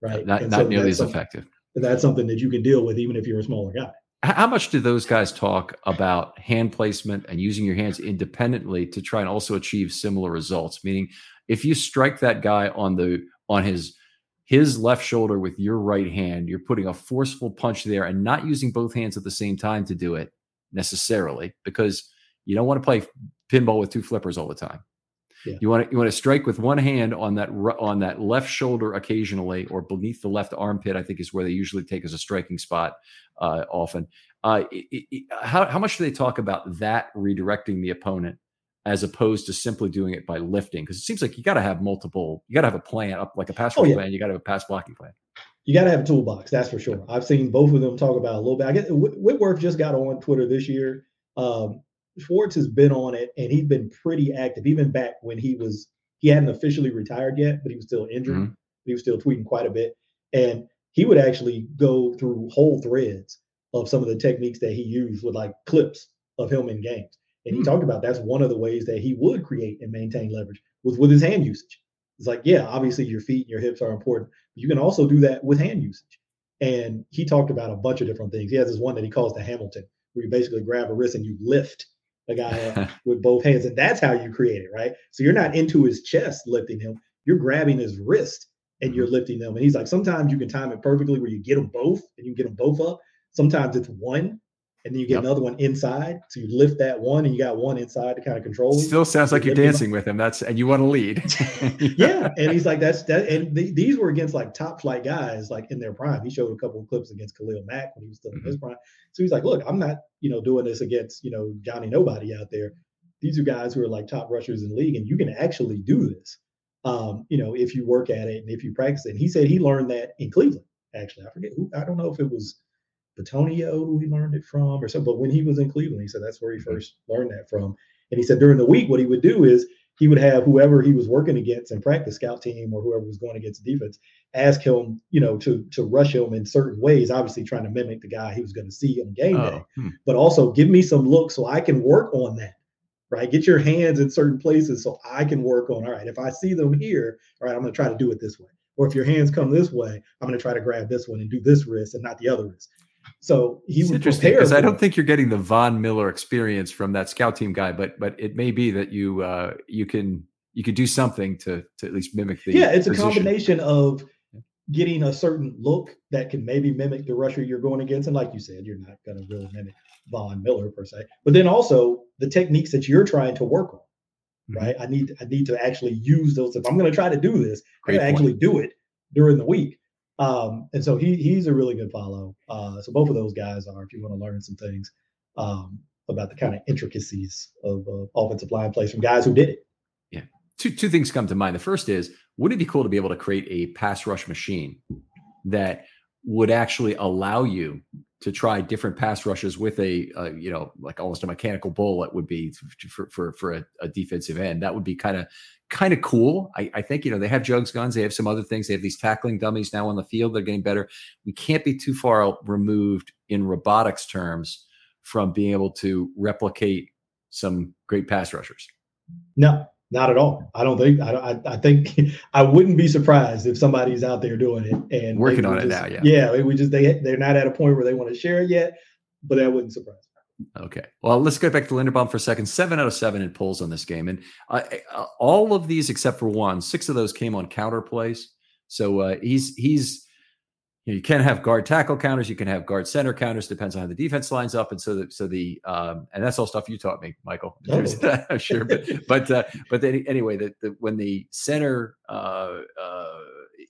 Right. Not, not so nearly as effective. That's something that you can deal with even if you're a smaller guy. How much do those guys talk about hand placement and using your hands independently to try and also achieve similar results? Meaning, if you strike that guy on the on his his left shoulder with your right hand, you're putting a forceful punch there and not using both hands at the same time to do it necessarily because you don't want to play pinball with two flippers all the time. Yeah. You want to you want to strike with one hand on that on that left shoulder occasionally or beneath the left armpit. I think is where they usually take as a striking spot uh, often. Uh, it, it, how how much do they talk about that redirecting the opponent as opposed to simply doing it by lifting? Because it seems like you got to have multiple, you got to have a plan up like a pass oh, yeah. plan, you got to have a pass blocking plan. You got to have a toolbox, that's for sure. I've seen both of them talk about a little bit. I guess Whitworth just got on Twitter this year. Um, Schwartz has been on it, and he's been pretty active, even back when he was he hadn't officially retired yet, but he was still injured. Mm-hmm. He was still tweeting quite a bit, and he would actually go through whole threads of some of the techniques that he used with like clips of him in games. And he mm-hmm. talked about that's one of the ways that he would create and maintain leverage was with his hand usage. It's like, yeah, obviously your feet and your hips are important. But you can also do that with hand usage. And he talked about a bunch of different things. He has this one that he calls the Hamilton, where you basically grab a wrist and you lift a guy (laughs) with both hands. And that's how you create it, right? So you're not into his chest lifting him, you're grabbing his wrist and you're mm-hmm. lifting them. And he's like, sometimes you can time it perfectly where you get them both and you get them both up. Sometimes it's one and then you get yep. another one inside. So you lift that one, and you got one inside to kind of control. Still sounds like you're dancing with him. That's and you want to lead. (laughs) (laughs) yeah, and he's like that's that. And th- these were against like top flight guys, like in their prime. He showed a couple of clips against Khalil Mack when he was still mm-hmm. in his mm-hmm. prime. So he's like, look, I'm not you know doing this against you know Johnny Nobody out there. These are guys who are like top rushers in league, and you can actually do this. Um, you know, if you work at it and if you practice it. And he said he learned that in Cleveland. Actually, I forget who. I don't know if it was Bitonio, who he learned it from, or so. But when he was in Cleveland, he said that's where he mm-hmm. first learned that from. And he said during the week, what he would do is he would have whoever he was working against in practice scout team or whoever was going against defense ask him, you know, to to rush him in certain ways, obviously trying to mimic the guy he was going to see on game oh, day, hmm. but also give me some looks so I can work on that. Right. Get your hands in certain places so I can work on, all right, if I see them here, all right, I'm going to try to do it this way. Or if your hands come this way, I'm going to try to grab this one and do this wrist and not the other wrist. So he it's would interesting because I don't think you're getting the Von Miller experience from that scout team guy, but but it may be that you uh, you can you could do something to to at least mimic the yeah. It's position. a combination of getting a certain look that can maybe mimic the rusher you're going against, and like you said, you're not going to really mimic Von Miller per se, but then also the techniques that you're trying to work on. Mm-hmm. Right, I need I need to actually use those. If I'm going to try to do this, Great I actually do it during the week. Um, and so he he's a really good follow. Uh, so both of those guys are, if you want to learn some things um, about the kind of intricacies of uh, offensive line plays from guys who did it. Yeah, two two things come to mind. The first is, wouldn't it be cool to be able to create a pass rush machine that would actually allow you to try different pass rushes with a, uh, you know, like almost a mechanical bull. It would be for for, for a, a defensive end. That would be kind of kind of cool. I, I, think you know they have jugs guns. They have some other things. They have these tackling dummies now on the field. They're getting better. We can't be too far removed in robotics terms from being able to replicate some great pass rushers. No, not at all. I don't think. I, I, think (laughs) I wouldn't be surprised if somebody's out there doing it and working on just, it now. Yeah, yeah. We just they they're not at a point where they want to share it yet, but that wouldn't surprise. Okay. Well, let's get back to Linderbaum for a second. Seven out of seven in pulls on this game, and uh, uh, all of these except for one, six of those came on counter plays. So uh, he's he's you, know, you can have guard tackle counters, you can have guard center counters, depends on how the defense lines up, and so the, so the um, and that's all stuff you taught me, Michael. (laughs) Oh. I'm sure, but but uh, but then, anyway, that the, when the center uh, uh,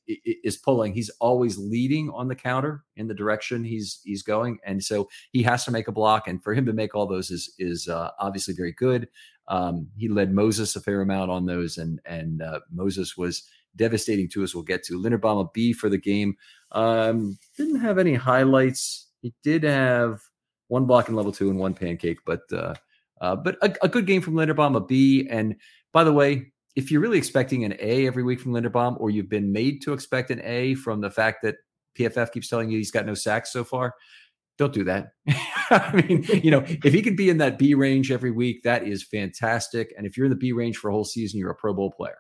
is pulling, he's always leading on the counter in the direction he's he's going, and so he has to make a block, and for him to make all those is is uh, obviously very good. Um, he led Moses a fair amount on those, and and uh, Moses was devastating to us. We'll get to Linderbaum a B for the game. Um, didn't have any highlights. He did have one block in level two and one pancake, but uh, uh, but a, a, good game from Linderbaum, a B. And by the way, if you're really expecting an A every week from Linderbaum, or you've been made to expect an A from the fact that PFF keeps telling you he's got no sacks so far, don't do that. (laughs) I mean, you know, if he can be in that B range every week, that is fantastic. And if you're in the B range for a whole season, you're a Pro Bowl player.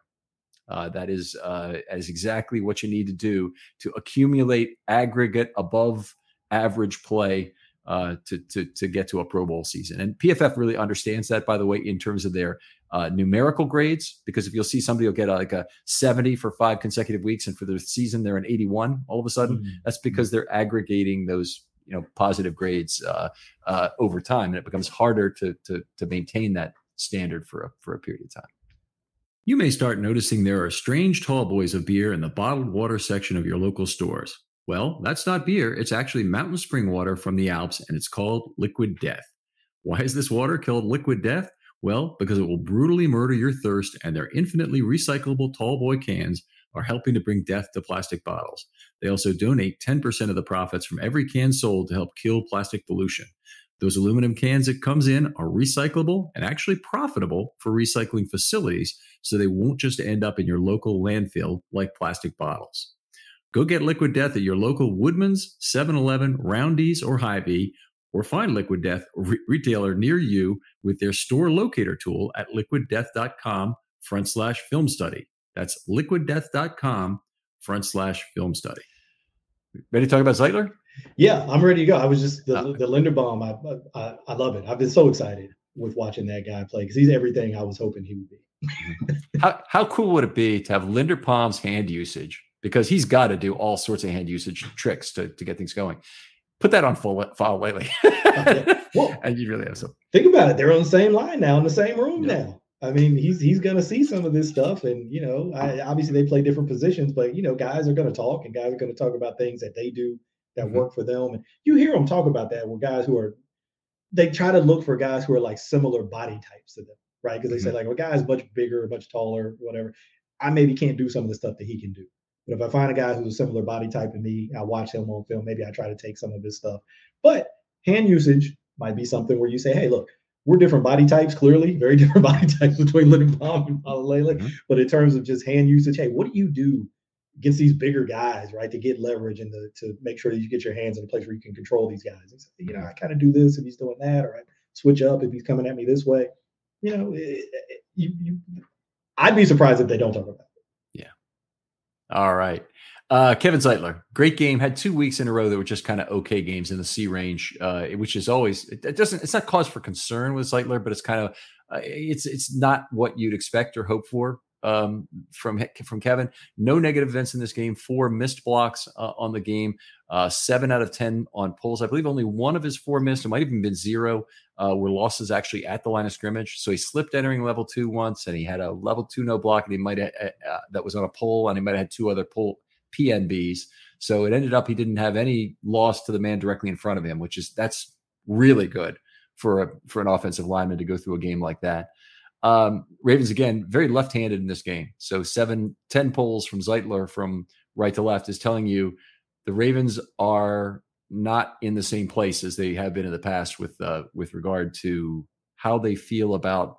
Uh, that is uh, is exactly what you need to do to accumulate aggregate above average play uh, to, to to get to a Pro Bowl season. And PFF really understands that, by the way, in terms of their uh, numerical grades. Because if you'll see somebody will get a, like a 70 for five consecutive weeks, and for the season they're an 81, all of a sudden, mm-hmm. that's because they're aggregating those you know positive grades uh, uh, over time, and it becomes harder to to to maintain that standard for a for a period of time. You may start noticing there are strange tall boys of beer in the bottled water section of your local stores. Well, that's not beer, it's actually mountain spring water from the Alps, and it's called Liquid Death. Why is this water called Liquid Death? Well, because it will brutally murder your thirst, and their infinitely recyclable tall boy cans are helping to bring death to plastic bottles. They also donate 10% of the profits from every can sold to help kill plastic pollution. Those aluminum cans it comes in are recyclable and actually profitable for recycling facilities, so they won't just end up in your local landfill like plastic bottles. Go get Liquid Death at your local Woodman's, 7 Eleven, Roundy's, or Hy-Vee, or find Liquid Death re- retailer near you with their store locator tool at liquiddeath.com front slash film study. That's liquiddeath.com front slash film study. Ready to talk about Zeitler? Yeah, I'm ready to go. I was just the, uh, the Linderbaum. I, I I love it. I've been so excited with watching that guy play because he's everything I was hoping he would be. (laughs) how how cool would it be to have Linderbaum's hand usage? Because he's got to do all sorts of hand usage tricks to, to get things going. Put that on full file lately. yeah. well, (laughs) and you really have some. Think about it. They're on the same line now, in the same room yeah. now. I mean, he's he's going to see some of this stuff, and you know, I, obviously they play different positions, but you know, guys are going to talk, and guys are going to talk about things that they do that mm-hmm. work for them. And you hear them talk about that with guys who are, they try to look for guys who are like similar body types to them, right? Because they mm-hmm. say like, well, guy's much bigger, much taller, whatever. I maybe can't do some of the stuff that he can do. But if I find a guy who's a similar body type to me, I watch him on film. Maybe I try to take some of his stuff. But hand usage might be something where you say, hey, look, we're different body types, clearly, (laughs) very different body types between Linderbaum and Faalele. Mm-hmm. But in terms of just hand usage, hey, what do you do against these bigger guys, right? To get leverage and to, to make sure that you get your hands in a place where you can control these guys. you know, I kind of do this if he's doing that, or I switch up if he's coming at me this way. You know, it, it, you, you, I'd be surprised if they don't talk about it. All right. Uh, Kevin Zeitler, great game. Had two weeks in a row that were just kind of okay games in the C range, uh, which is always it, it, doesn't. It's not cause for concern with Zeitler, but it's kind of uh, it's it's not what you'd expect or hope for um, from from Kevin. No negative events in this game. Four missed blocks uh, on the game. Uh, seven out of ten on pulls. I believe only one of his four missed. It might even been zero. Uh, were losses actually at the line of scrimmage. So he slipped entering level two once, and he had a level two no block, and he might uh, that was on a pull, and he might have had two other pull PNBs. So it ended up he didn't have any loss to the man directly in front of him, which is that's really good for a for an offensive lineman to go through a game like that. Um, Ravens again, very left-handed in this game. So seven, 10 pulls from Zeitler from right to left is telling you the Ravens are not in the same place as they have been in the past with uh, with regard to how they feel about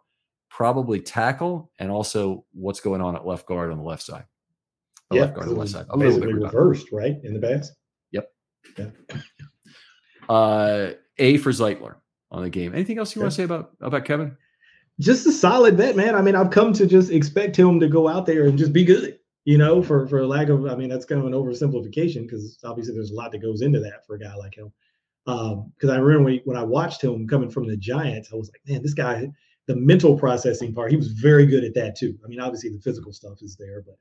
probably tackle and also what's going on at left guard on the left side. yeah, left guard on the left side. Basically reversed, right? In the past. Yep. Yeah. uh, a for Zeitler on the game. Anything else you yeah. want to say about about Kevin? Just a solid vet, man. I mean, I've come to just expect him to go out there and just be good. You know, for for lack of, I mean, that's kind of an oversimplification because obviously there's a lot that goes into that for a guy like him. Because um, I remember when, when I watched him coming from the Giants, I was like, man, this guy, the mental processing part, he was very good at that too. I mean, obviously the physical stuff is there, but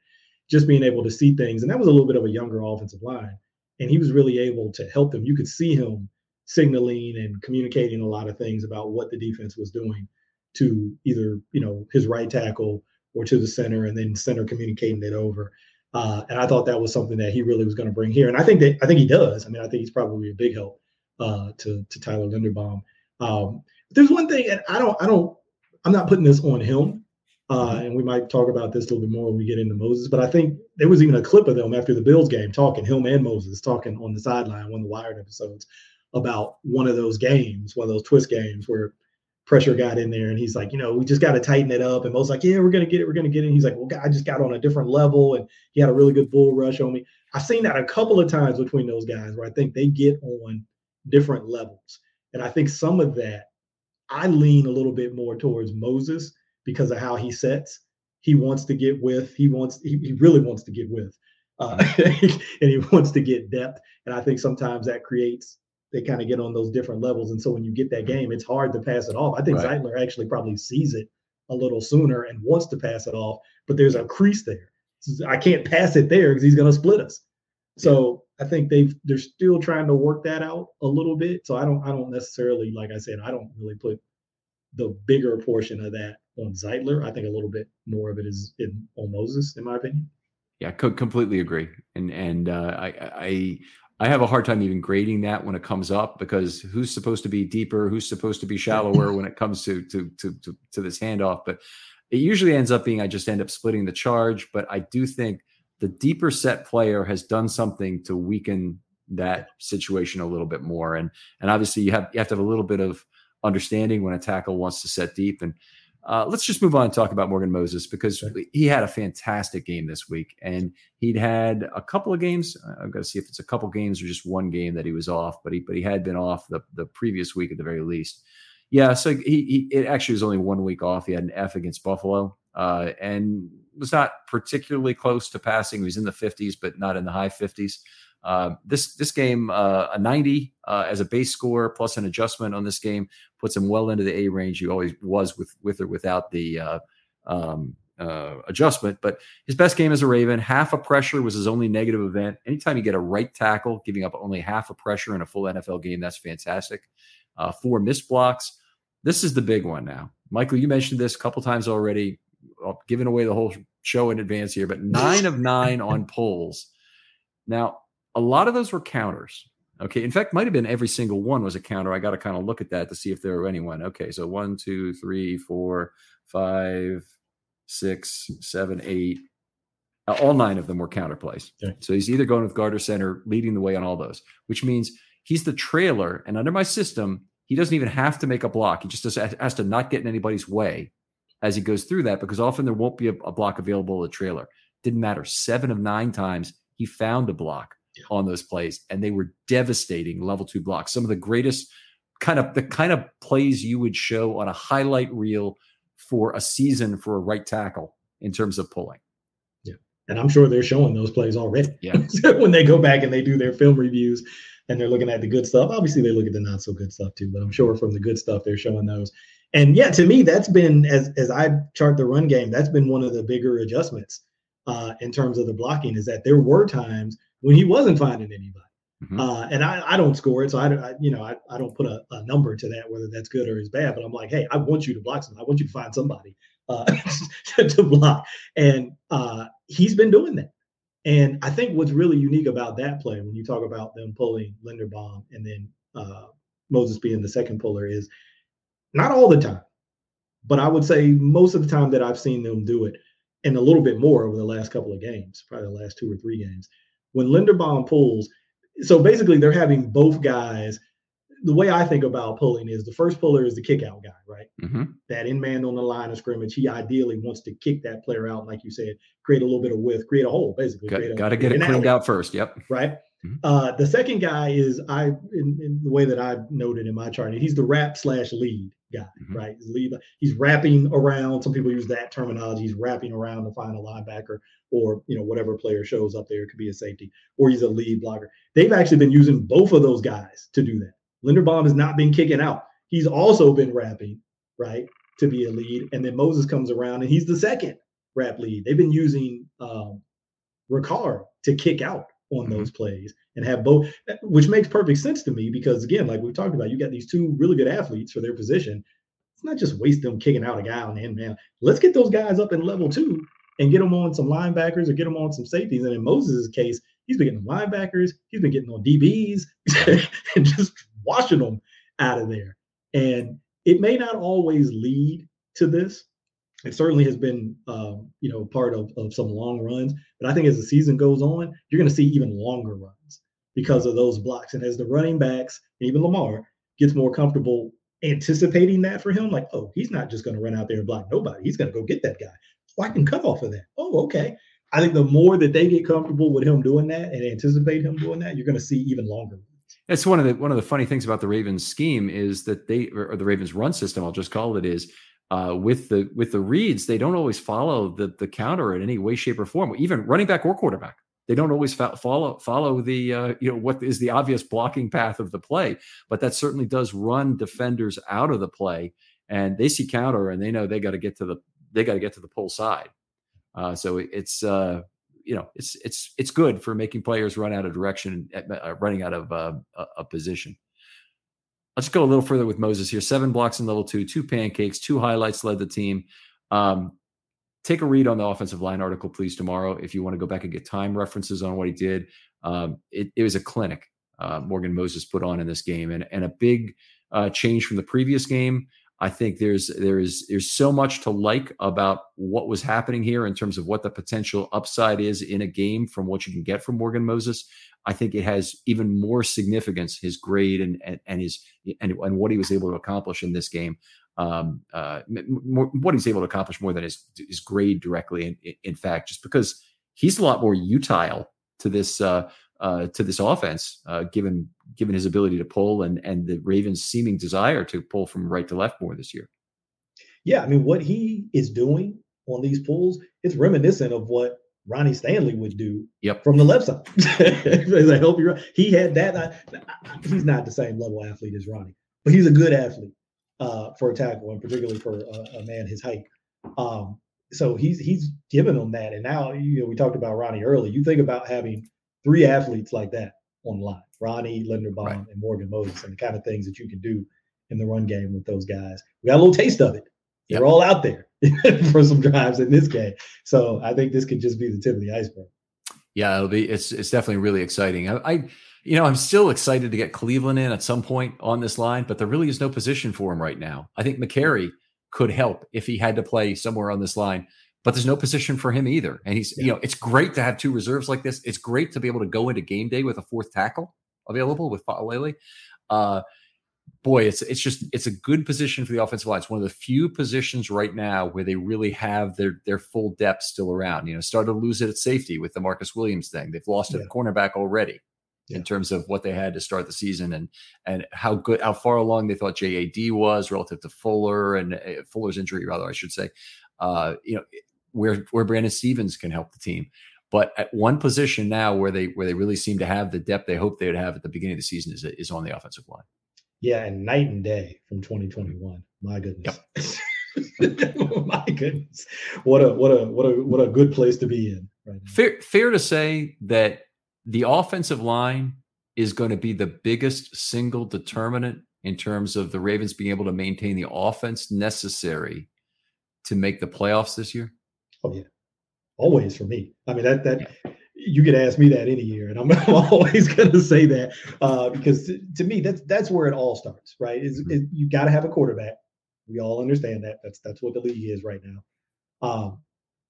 just being able to see things, and that was a little bit of a younger offensive line, and he was really able to help them. You could see him signaling and communicating a lot of things about what the defense was doing to either you know his right tackle or to the center, and then center communicating it over. Uh, and I thought that was something that he really was going to bring here, and I think that I think he does. I mean, I think he's probably a big help uh, to to Tyler Linderbaum. Um, but there's one thing, and I don't I don't I'm not putting this on him, uh, and we might talk about this a little bit more when we get into Moses. But I think there was even a clip of them after the Bills game talking, him and Moses talking on the sideline, one of the Wired episodes, about one of those games, one of those twist games where pressure got in there and he's like, you know, we just got to tighten it up. And Mo's like, yeah, we're to get it. We're to get it. And he's like, well, I just got on a different level and he had a really good bull rush on me. I've seen that a couple of times between those guys where I think they get on different levels. And I think some of that, I lean a little bit more towards Moses because of how he sets. He wants to get with, he wants, he, he really wants to get with. Uh, (laughs) and he wants to get depth. And I think sometimes that creates they kind of get on those different levels. And so when you get that game, it's hard to pass it off. I think right. Zeitler actually probably sees it a little sooner and wants to pass it off, but there's a crease there. I can't pass it there because he's going to split us. So I think they've they're still trying to work that out a little bit. So I don't I don't necessarily like I said I don't really put the bigger portion of that on Zeitler. I think a little bit more of it is in on Moses, in my opinion. Yeah, co- completely agree. And and uh, I I I have a hard time even grading that when it comes up because who's supposed to be deeper, who's supposed to be shallower when it comes to to to to, to this handoff. But it usually ends up being I just end up splitting the charge. But I do think the deeper set player has done something to weaken that situation a little bit more. And and obviously you have you have to have a little bit of understanding when a tackle wants to set deep. And uh, let's just move on and talk about Morgan Moses because he had a fantastic game this week, and he'd had a couple of games. I've got to see if it's a couple games or just one game that he was off, but he but he had been off the the previous week at the very least. Yeah, so he, he it actually was only one week off. He had an F against Buffalo, uh, and was not particularly close to passing. He was in the 50s, but not in the high 50s. Uh, this this game, uh, a 90 uh, as a base score plus an adjustment on this game puts him well into the A range. He always was with with or without the uh, um, uh, adjustment. But his best game as a Raven, half a pressure was his only negative event. Anytime you get a right tackle, giving up only half a pressure in a full NFL game, that's fantastic. four missed blocks. This is the big one now. Michael, you mentioned this a couple times already, giving away the whole show in advance here, but nine of nine on (laughs) pulls. Now, a lot of those were counters. Okay. In fact, might have been every single one was a counter. I got to kind of look at that to see if there were anyone. Okay. So one, two, three, four, five, six, seven, eight. Uh, all nine of them were counter plays. Okay. So he's either going with guard or center, leading the way on all those, which means he's the trailer. And under my system, he doesn't even have to make a block. He just has to not get in anybody's way as he goes through that because often there won't be a, a block available at the trailer. Didn't matter. Seven of nine times he found a block yeah. on those plays, and they were devastating level two blocks. Some of the greatest kind of the kind of plays you would show on a highlight reel for a season for a right tackle in terms of pulling. Yeah, and I'm sure they're showing those plays already. Yeah, (laughs) when they go back and they do their film reviews and they're looking at the good stuff. Obviously, they look at the not so good stuff too, but I'm sure from the good stuff they're showing those. And yeah, to me, that's been as as I chart the run game, that's been one of the bigger adjustments uh, in terms of the blocking. Is that there were times when he wasn't finding anybody. Mm-hmm. Uh, and I, I don't score it, so I, I you know I, I don't put a, a, number to that whether that's good or is bad. But I'm like, hey, I want you to block something. I want you to find somebody uh, (laughs) to block, and uh, he's been doing that. And I think what's really unique about that play, when you talk about them pulling Linderbaum and then uh, Moses being the second puller, is not all the time, but I would say most of the time that I've seen them do it, and a little bit more over the last couple of games, probably the last two or three games when Linderbaum pulls, so basically they're having both guys. The way I think about pulling is the first puller is the kick out guy, right? Mm-hmm. That in man on the line of scrimmage, he ideally wants to kick that player out, like you said, create a little bit of width, create a hole, basically. Got, to get it cleaned out first. Yep. Right. Mm-hmm. Uh, the second guy is I in, in, the way that I noted in my chart. He's the wrap slash lead guy, mm-hmm. right? He's, lead, he's wrapping around. Some people use that terminology. He's wrapping around to find a linebacker or you know whatever player shows up there. It could be a safety or he's a lead blocker. They've actually been using both of those guys to do that. Linderbaum has not been kicking out. He's also been wrapping, right, to be a lead, and then Moses comes around and he's the second wrap lead. They've been using um, Ricard to kick out on mm-hmm. those plays and have both, which makes perfect sense to me because again, like we've talked about, you got these two really good athletes for their position. It's not just waste them kicking out a guy on the end man. Let's get those guys up in level two and get them on some linebackers or get them on some safeties. And in Moses' case, he's been getting linebackers, he's been getting on DBs (laughs) and just washing them out of there. And it may not always lead to this, it certainly has been, um, you know, part of, of some long runs. But I think as the season goes on, you're going to see even longer runs because of those blocks. And as the running backs, even Lamar, gets more comfortable anticipating that for him, like, oh, he's not just going to run out there and block nobody. He's going to go get that guy. Oh, I can cut off of that. Oh, okay. I think the more that they get comfortable with him doing that and anticipate him doing that, you're going to see even longer. That's one of the one of the funny things about the Ravens scheme is that they or the Ravens run system, I'll just call it is uh, with the with the reads, they don't always follow the the counter in any way, shape, or form. Even running back or quarterback, they don't always fa- follow follow the uh, you know what is the obvious blocking path of the play. But that certainly does run defenders out of the play, and they see counter and they know they got to get to the they got to get to the pull side. Uh, so it's uh, you know it's it's it's good for making players run out of direction, uh, running out of uh, a position. Let's go a little further with Moses here. Seven blocks in level two, two pancakes, two highlights led the team. Um, take a read on the offensive line article, please, tomorrow. If you want to go back and get time references on what he did, um, it, it, was a clinic uh, Morgan Moses put on in this game, and and a big uh, change from the previous game. I think there's there's there's so much to like about what was happening here in terms of what the potential upside is in a game from what you can get from Morgan Moses. I think it has even more significance his grade and and, and his and, and what he was able to accomplish in this game. Um, uh, more, what he's able to accomplish more than his his grade directly. In, in fact, just because he's a lot more utile to this uh, uh, to this offense, uh, given given his ability to pull and and the Ravens' seeming desire to pull from right to left more this year. Yeah, I mean, what he is doing on these pulls, it's reminiscent of what Ronnie Stanley would do yep. from the left side. (laughs) As I help you, he had that. I, I, he's not the same level athlete as Ronnie, but he's a good athlete uh, for a tackle, and particularly for a, a man his height. Um, so he's he's given them that, and now you know we talked about Ronnie early. You think about having three athletes like that on the line: Ronnie Linderbaum right. and Morgan Moses, and the kind of things that you can do in the run game with those guys. We got a little taste of it. They're yep. all out there (laughs) for some drives in this game. So I think this could just be the tip of the iceberg. Yeah, it'll be. It's it's definitely really exciting. I, I you know, I'm still excited to get Cleveland in at some point on this line, but there really is no position for him right now. I think Mekari could help if he had to play somewhere on this line, but there's no position for him either. And he's, yeah. you know, it's great to have two reserves like this. It's great to be able to go into game day with a fourth tackle available with Faalele. Uh, boy, it's it's just it's a good position for the offensive line. It's one of the few positions right now where they really have their their full depth still around. You know, started to lose it at safety with the Marcus Williams thing. They've lost yeah. at cornerback already yeah. in terms of what they had to start the season and and how good how far along they thought JAD was relative to Fuller and uh, Fuller's injury rather I should say. Uh, you know, where where Brandon Stephens can help the team. But at one position now where they where they really seem to have the depth they hoped they would have at the beginning of the season is is on the offensive line. Yeah, and night and day from 2021. My goodness. Yep. (laughs) My goodness. What a what a what a what a good place to be in right now. Fair fair to say that the offensive line is going to be the biggest single determinant in terms of the Ravens being able to maintain the offense necessary to make the playoffs this year? Oh yeah. Always for me. I mean that that you could ask me that any year, and I'm, I'm (laughs) always going to say that uh, because to, to, me, that's that's where it all starts, right? Is, mm-hmm. you got to have a quarterback. We all understand that. That's that's what the league is right now. Um,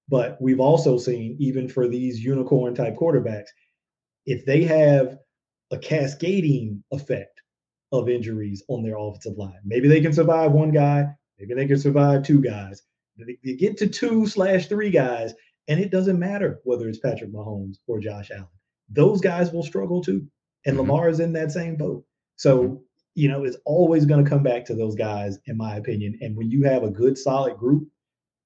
but we've also seen, even for these unicorn type quarterbacks, if they have a cascading effect of injuries on their offensive line, maybe they can survive one guy, maybe they can survive two guys. They get to two slash three guys, and it doesn't matter whether it's Patrick Mahomes or Josh Allen. those guys will struggle too. And Mhm. Lamar is in that same boat. So, you know, it's always going to come back to those guys, in my opinion. And when you have a good, solid group,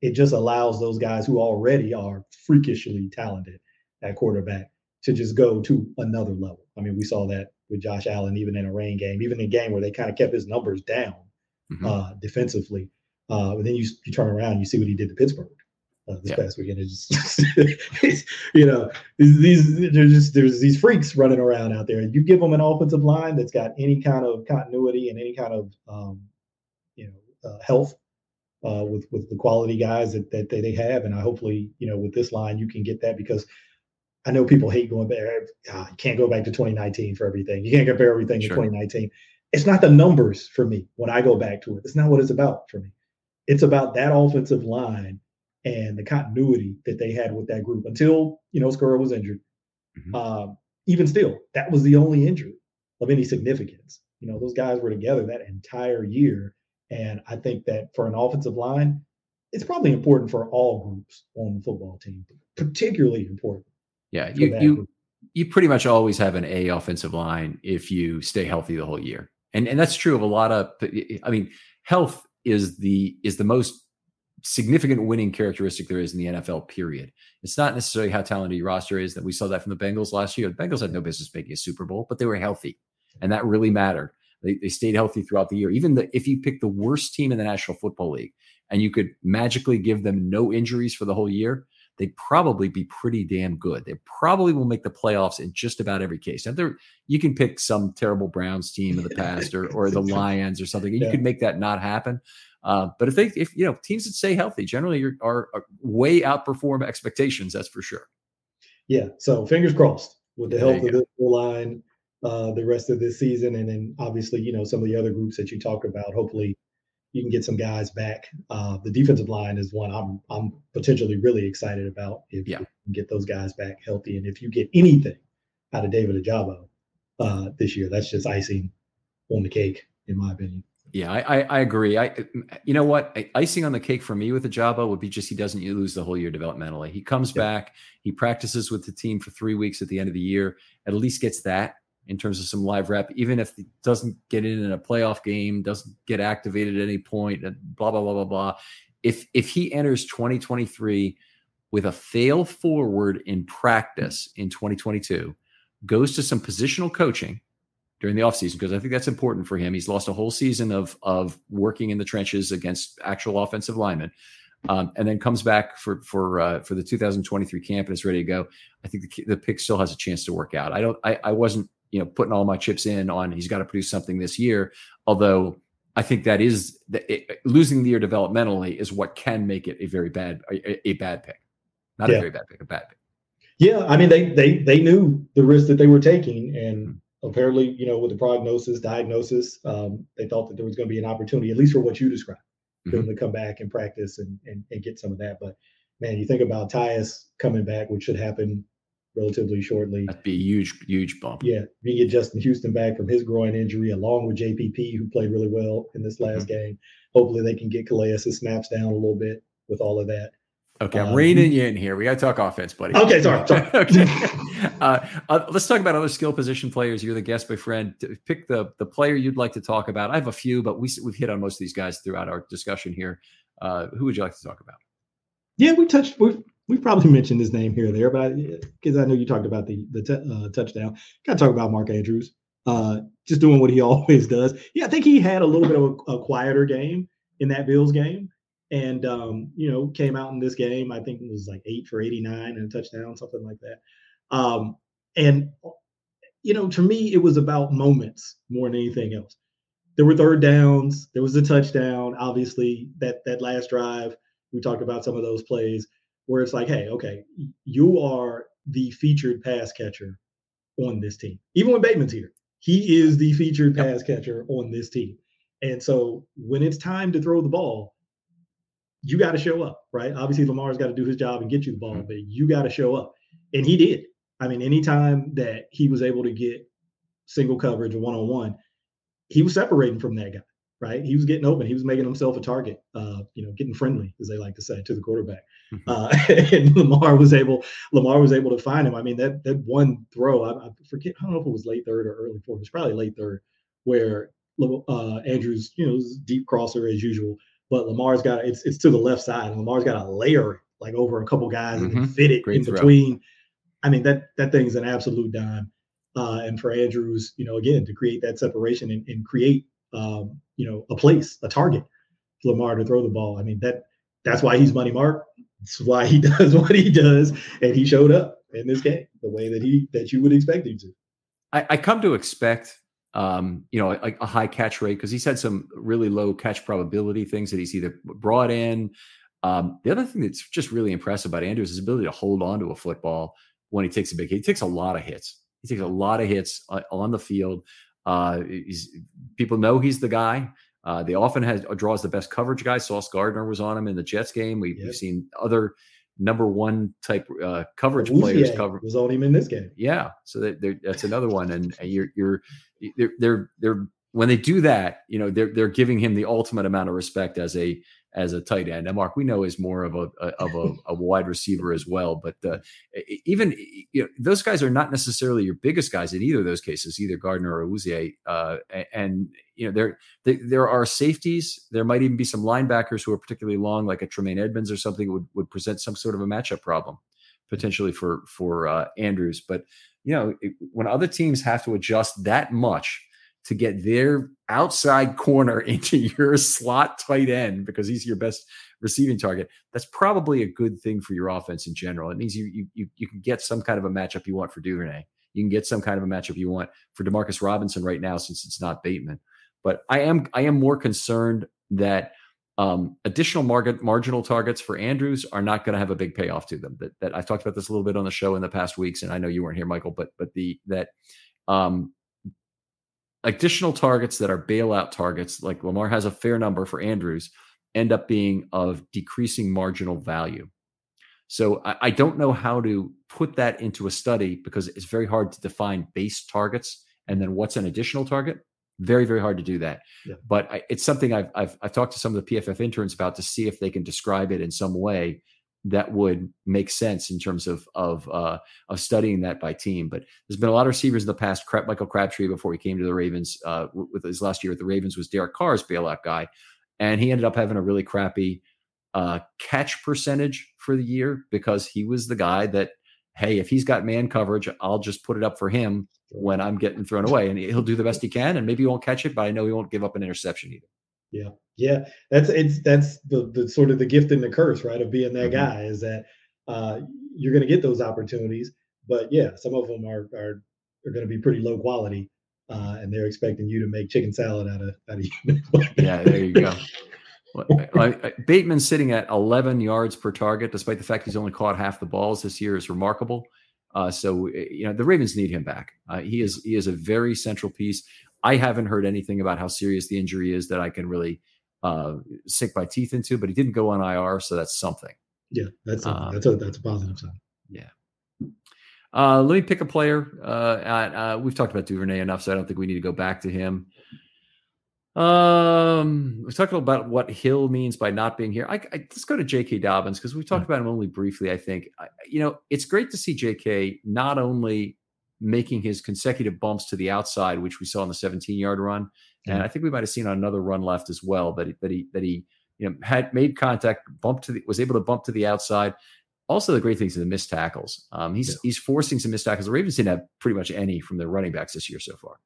it just allows those guys who already are freakishly talented at quarterback to just go to another level. I mean, we saw that with Josh Allen, even in a rain game, even in a game where they kind of kept his numbers down Mhm. uh, defensively. Uh, but then you you turn around, you see what he did to Pittsburgh this Yeah. past weekend. It's just, (laughs) you know, these, these there's just there's these freaks running around out there. You give them an offensive line that's got any kind of continuity and any kind of um, you know uh, health uh, with with the quality guys that, that they have, and I hopefully you know with this line you can get that because. I know people hate going back. God, you can't go back to 2019 for everything. You can't compare everything Sure. to 2019 it's not the numbers for me when I go back to it. It's not what it's about for me. It's about that offensive line and the continuity that they had with that group until you know Skura was injured. Mhm. Um, even still, that was the only injury of any significance. You know, those guys were together that entire year, and I think that for an offensive line, it's probably important for all groups on the football team, particularly important. Yeah, you you group. you pretty much always have an A offensive line if you stay healthy the whole year. And and that's true of a lot of I mean, health is the is the most significant winning characteristic there is in the NFL period. It's not necessarily how talented your roster is that we saw that from the Bengals last year. The Bengals had no business making a Super Bowl, but they were healthy. And that really mattered. They, they stayed healthy throughout the year. Even the, if you pick the worst team in the National Football League and you could magically give them no injuries for the whole year, they'd probably be pretty damn good. They probably will make the playoffs in just about every case. Now, there you can pick some terrible Browns team in the (laughs) past or, or the Lions or something. You Yeah. could make that not happen. Uh, but if they, if you know, teams that stay healthy generally are, are, are way outperform expectations. That's for sure. Yeah. So fingers crossed with the health of the line uh, the rest of this season, and then obviously you know some of the other groups that you talked about. Hopefully, you can get some guys back. Uh, the defensive line is one I'm I'm potentially really excited about if Yeah. you can get those guys back healthy, and if you get anything out of David Ojabo uh, this year, that's just icing on the cake, in my opinion. Yeah, I, I, I agree. I, you know what, I- icing on the cake for me with Jabo would be just he doesn't lose the whole year developmentally. He comes Yeah. back, he practices with the team for three weeks at the end of the year. At least gets that in terms of some live rep, even if he doesn't get in in a playoff game, doesn't get activated at any point, point, blah blah blah blah blah. If if he enters 2023 with a fail forward in practice in 2022, goes to some positional coaching during the offseason because I think that's important for him. He's lost a whole season of of working in the trenches against actual offensive linemen, um, and then comes back for for uh, for the 2023 camp and is ready to go. I think the, the pick still has a chance to work out. I don't. I, I wasn't you know putting all my chips in on he's got to produce something this year. Although I think that is the, it, losing the year developmentally is what can make it a very bad a, a bad pick, not a Yeah. very bad pick, a bad pick. Yeah, I mean they they they knew the risk that they were taking, and apparently, you know, with the prognosis, diagnosis, um, they thought that there was going to be an opportunity, at least for what you described, for them to come back and practice and, and and get some of that. But man, you think about Tyus coming back, which should happen relatively shortly. That'd be a huge huge bump. Yeah, you get Justin Houston back from his groin injury, along with JPP, who played really well in this last game. Hopefully, they can get Calais' snaps down a little bit with all of that. Okay, I'm Uh, reining you in here. We got to talk offense, buddy. Okay, sorry, sorry. (laughs) okay. (laughs) (laughs) Uh, uh, let's talk about other skill position players. You're the guest, my friend. Pick the the player you'd like to talk about. I have a few, but we we've hit on most of these guys throughout our discussion here. Uh, who would you like to talk about? Yeah, we touched. We've we've probably (laughs) mentioned his name here or there, but because I know you talked about the the t- uh, touchdown, got to talk about Mark Andrews. Uh, just doing what he (laughs) always does. Yeah, I think he had a little bit of a, a quieter game in that Bills game, and um, you know came out in this game. I think it was like eight for eighty nine and a touchdown, something like that. Um, and you know, to me, it was about moments more than anything else. There were third downs. There was a touchdown. Obviously, that that last drive we talked about some of those plays where it's like, hey, okay, you are the featured pass catcher on this team. Even when Bateman's here, he is the featured pass catcher on this team. And so when it's time to throw the ball, you got to show up, right? Obviously, Lamar's got to do his job and get you the ball, but you got to show up. And he did. I mean, anytime that he was able to get single coverage or one on one, he was separating from that guy. right? He was getting open. He was making himself a target, uh, you know, getting friendly, as they like to say, to the quarterback. Mm-hmm. Uh, (laughs) and Lamar was able, Lamar was able to find him. I mean, that that one throw, I, I, forget, I don't know if it was late third or early fourth. It was probably late third, where uh, Andrews, you know, deep crosser as usual, but Lamar's got it's it's to the left side, and Lamar's got to layer it like over a couple guys mm-hmm. and fit it Great in throw. between. I mean, that that thing's an absolute dime. Uh, and for Andrews, you know, again, to create that separation and, and create um, you know, a place, a target for Lamar to throw the ball. I mean, that that's why he's money mark. That's why he (laughs) does what he does, and he showed up in this game the way that he that you would expect him to. I, I come to expect um, you know, like a high catch rate because he's had some really low catch probability things that he's either brought in. Um, the other thing that's just really impressive about Andrews is his ability to hold on to a football when he takes a big hit. He takes a lot of hits. He takes a lot of hits uh, on the field. Uh, people know he's the guy. Uh, they often has uh, draws the best coverage guys. Sauce Gardner was on him in the Jets game. We, have seen other number one type uh, coverage players cover was on him in this game. Yeah, so that, that's another one, and, and you're you're they're, they're they're when they do that, you know, they're they're giving him the ultimate amount of respect as a as a tight end. And Mark, we know is more of a, a of a, a, wide receiver as well. But uh, even you know, those guys are not necessarily your biggest guys in either of those cases, either Gardner or Awuzie. Uh, and you know, there there are safeties. There might even be some linebackers who are particularly long, like a Tremaine Edmunds or something, would would present some sort of a matchup problem potentially for for uh, Andrews. But you know, when other teams have to adjust that much to get their outside corner (laughs) into your slot tight end because he's your best receiving target, that's probably a good thing for your offense in general. It means you you you can get some kind of a matchup you want for Duvernay. You can get some kind of a matchup you want for Demarcus Robinson right now since it's not Bateman. But I am I am more concerned that um, additional market marginal targets for Andrews are not going to have a big payoff to them. That, that I've talked about this a little bit on the show in the past weeks, and I know you weren't here, Michael, but but the that um, additional targets that are bailout targets, like Lamar has a fair number for Andrews, end up being of decreasing marginal value. So I, I, don't know how to put that into a study because it's very hard to define base targets and then what's an additional target. Very, very hard to do that. Yeah. But I, it's something I've, I've I've talked to some of the PFF interns about to see if they can describe it in some way that would make sense in terms of of uh, of studying that by team. But there's been a lot of receivers in the past. Michael Crabtree, before he came to the Ravens, uh, with his last year at the Ravens, was Derek Carr's bailout guy, and he ended up having a really crappy uh, catch percentage for the year because he was the guy that, hey, if he's got man coverage, I'll just put it up for him when I'm getting thrown away, and he'll do the best he can, and maybe he won't catch it, but I know he won't give up an interception either. Yeah. Yeah. That's it's that's the the sort of the gift and the curse, right? Of being that mm-hmm. guy is that uh you're gonna get those opportunities. But yeah, some of them are are are gonna be pretty low quality. Uh, and they're expecting you to make chicken salad out of out of you. yeah, there you go. Bateman sitting at 11 yards per target, despite the fact he's only caught half the balls this year, is remarkable. Uh, so you know the Ravens need him back. Uh, he is he is a very central piece. I haven't heard anything about how serious the injury is that I can really uh, sink my teeth into, but he didn't go on IR, so that's something. Yeah, that's a, um, that's a that's a positive sign. Yeah. Uh, let me pick a player. Uh, at, uh, we've talked about Duvernay enough, so I don't think we need to go back to him. Um, we're talking about what Hill means by not being here. I, I let's go to J.K. Dobbins because we talked about him only briefly. I think I, you know it's great to see J.K. not only making his consecutive bumps to the outside, which we saw in the 17 yard run. And I think we might have seen on another run left as well that he, that he, that he, you know, had made contact, bumped to the, was able to bump to the outside. Also, the great things are the missed tackles. Um, he's yeah. he's forcing some missed tackles. The Ravens didn't have pretty much any from their running backs this year so far.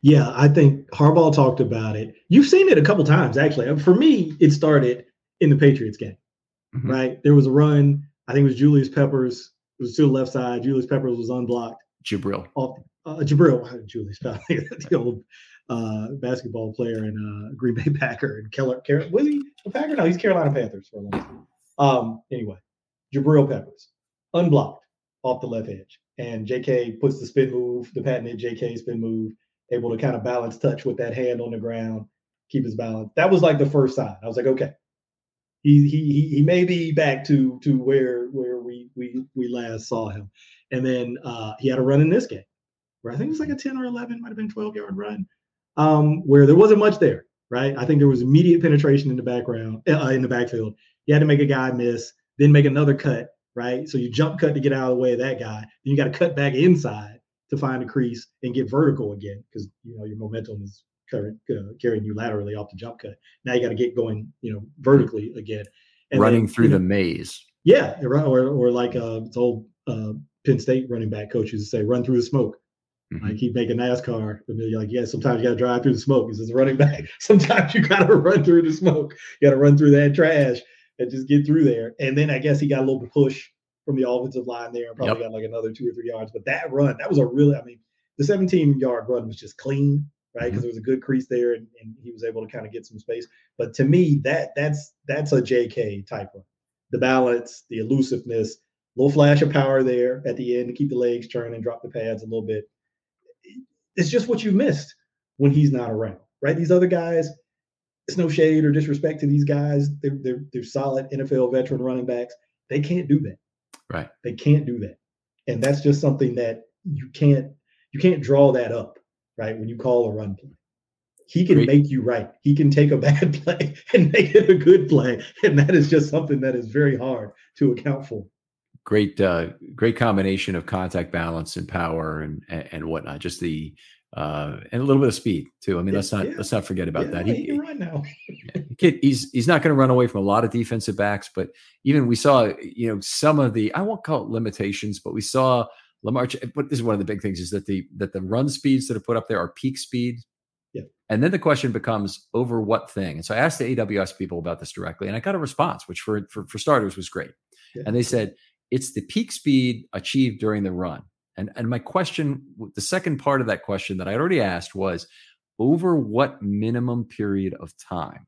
Yeah, I think Harbaugh talked about it. You've seen it a couple times actually. For me, it started in the Patriots game. Mm-hmm. Right, there was a run. I think it was Julius Peppers it was to the left side. Julius Peppers was unblocked. Jabril. Off, uh, Jabril, Julius (laughs) Peppers, the old uh, basketball player and uh, Green Bay (laughs) Packer and Keller. Car- was he a Packer? No, he's Carolina Panthers for a long time. Um, anyway, Jabril Peppers, unblocked off the left edge. And JK puts the spin move, the patented JK spin move, able to kind of balance touch with that hand on the ground, keep his balance. That was like the first sign. I was like, okay, he he he may be back to to where where we we we last saw him. And then uh, he had a run in this game where I think it was like a 10 or 11, might have been 12 yard run, um, where there wasn't much there. right? I think there was immediate penetration in the background, uh, in the backfield. You had to make a guy miss, then make another cut, right? So you jump cut to get out of the way of that guy. Then you got to cut back inside to find a crease and get vertical again because you know your momentum is current, uh, carrying you laterally off the jump cut. Now you got to get going, you know, vertically again. And Running then, through you know, the maze. Yeah, or or like uh, it's old uh, Penn State running back coaches say, "Run through the smoke." Mm-hmm. I keep making NASCAR. And like, yeah, sometimes you got to drive through the smoke. He says, running back. (laughs) Sometimes you got to run through the smoke. You got to run through that trash and just get through there. And then I guess he got a little push from the offensive line there and probably yep. got like another two or three yards. But that run, that was a really, I mean, the 17 yard run was just clean, right? Because mm-hmm. there was a good crease there and, and he was able to kind of get some space. But to me, that that's that's a JK type run. The balance, the elusiveness, little flash of power there at the end to keep the legs turning, drop the pads a little bit it's just what you missed when he's not around, right? These other guys, it's no shade or disrespect to these guys. They're, they're, they're solid NFL veteran running backs. They can't do that. Right. They can't do that. And that's just something that you can't you can't draw that up, right? When you call a run play. He can Great. make you right. He can take a (laughs) bad play and make it a good play. And that is just something that is very hard to account for great uh, great combination of contact balance and power and and whatnot. Just the uh, and a little bit of speed too. I mean, yeah, let's not yeah. let's not forget about yeah, that. He, right now. (laughs) kid, he's he's not going to run away from a lot of defensive backs, but even we saw you know some of the I won't call it limitations, but we saw Lamar. But this is one of the big things is that the that the run speeds that are put up there are peak speed. Yeah. And then the question becomes over what thing? And so I asked the AWS people about this directly, and I got a response, which for for, for starters was great. And they said it's the peak speed achieved during the run. And, and my question, the second part of that question that I already asked was over what minimum period of time?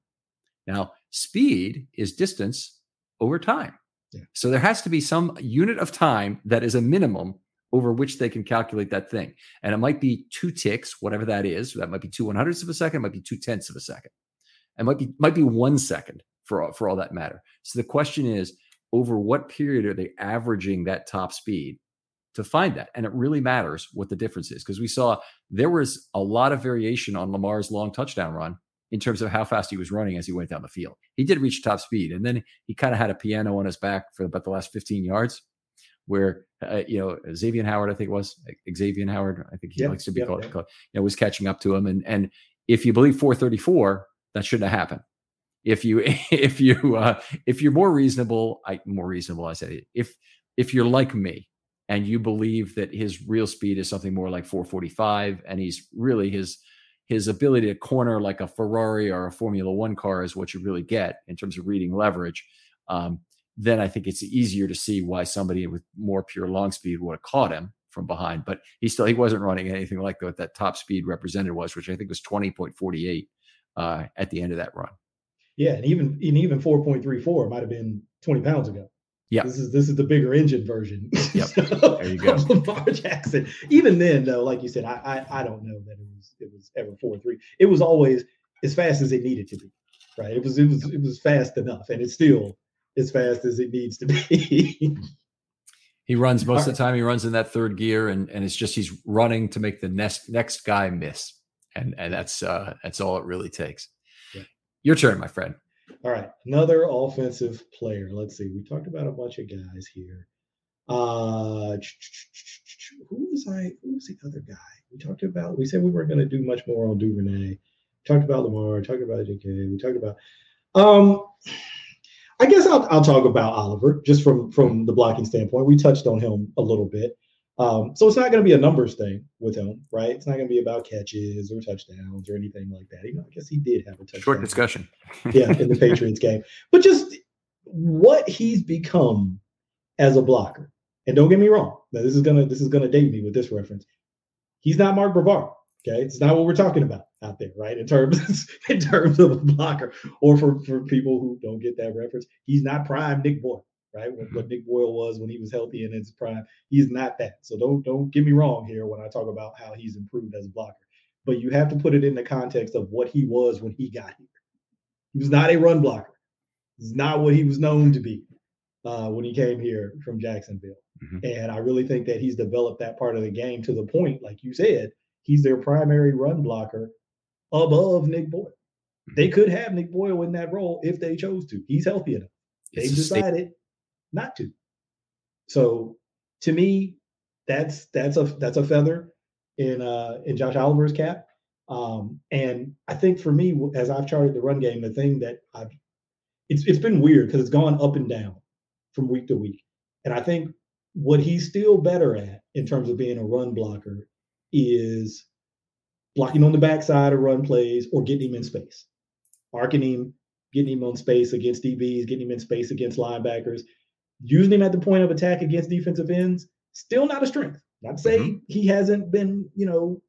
Now, speed is distance over time. Yeah. So there has to be some unit of time that is a minimum over which they can calculate that thing. And it might be two ticks, whatever that is. That might be two one hundredths of a second, might be two tenths of a second. It might be might be one second for all, for all that matter. So the question is, over what period are they averaging that top speed to find that? And it really matters what the difference is because we saw there was a lot of variation on Lamar's long touchdown run in terms of how fast he was running as he went down the field. He did reach top speed, and then he kind of had a piano on his back for about the last 15 yards, where uh, you know Xavier Howard, I think it was Xavier Howard, I think he yep, likes to be yep, called, yep. called, you know, was catching up to him, and and if you believe 434, that shouldn't have happened if you (laughs) if you uh, if you're more reasonable i more reasonable i say if if you're like me and you believe that his real speed is something more like 445 and he's really his his ability to corner like a ferrari or a formula one car is what you really get in terms of reading leverage um, then i think it's easier to see why somebody with more pure long speed would have caught him from behind but he still he wasn't running anything like what that top speed represented was which i think was 20.48 uh, at the end of that run yeah, and even and even 4.34 might have been 20 pounds ago. Yeah, this is this is the bigger engine version. (laughs) Yep. there you go. (laughs) Lamar Jackson. Even then, though, like you said, I, I I don't know that it was it was ever four three. It was always as fast as it needed to be. Right. It was it was it was fast enough, and it's still as fast as it needs to be. he runs most of the time. He runs in that third gear, and and it's just he's running to make the next next guy miss, and and that's uh that's all it really takes. Your turn, my friend. All right, another offensive player. Let's see. We talked about a bunch of guys here. Uh, who was I? Who was the other guy? We talked about. We said we weren't going to do much more on Duvernay. Talked about Lamar. Talked about JK. We talked about. Um, I guess I'll, I'll talk about Oliver just from from the blocking standpoint. We touched on him a little bit. Um, so it's not going to be a numbers thing with him, right? It's not going to be about catches or touchdowns or anything like that. Even I guess he did have a touchdown. Short discussion. (laughs) yeah, in the Patriots game. But just what he's become as a blocker. And don't get me wrong. Now this is gonna this is gonna date me with this reference. He's not Mark Bavaro. Okay, it's not what we're talking about out there, right? In terms (laughs) in terms of a blocker, or for for people who don't get that reference, he's not prime Nick Boyle right? What, what, Nick Boyle was when he was healthy in his prime. He's not that. So don't don't get me wrong here when I talk about how he's improved as a blocker. But you have to put it in the context of what he was when he got here. He was not a run blocker. It's not what he was known to be uh, when he came here from Jacksonville. Mm-hmm. And I really think that he's developed that part of the game to the point, like you said, he's their primary run blocker above Nick Boyle. They could have Nick Boyle in that role if they chose to. He's healthy enough. They decided not to. So to me, that's that's a that's a feather in uh in Josh Oliver's cap. Um, and I think for me, as I've charted the run game, the thing that I've it's it's been weird because it's gone up and down from week to week. And I think what he's still better at in terms of being a run blocker is blocking on the backside of run plays or getting him in space, arcing him, getting him on space against DBs, getting him in space against linebackers, using him at the point of attack against defensive ends. Still not a strength. Not to say mm-hmm. he hasn't been, you know,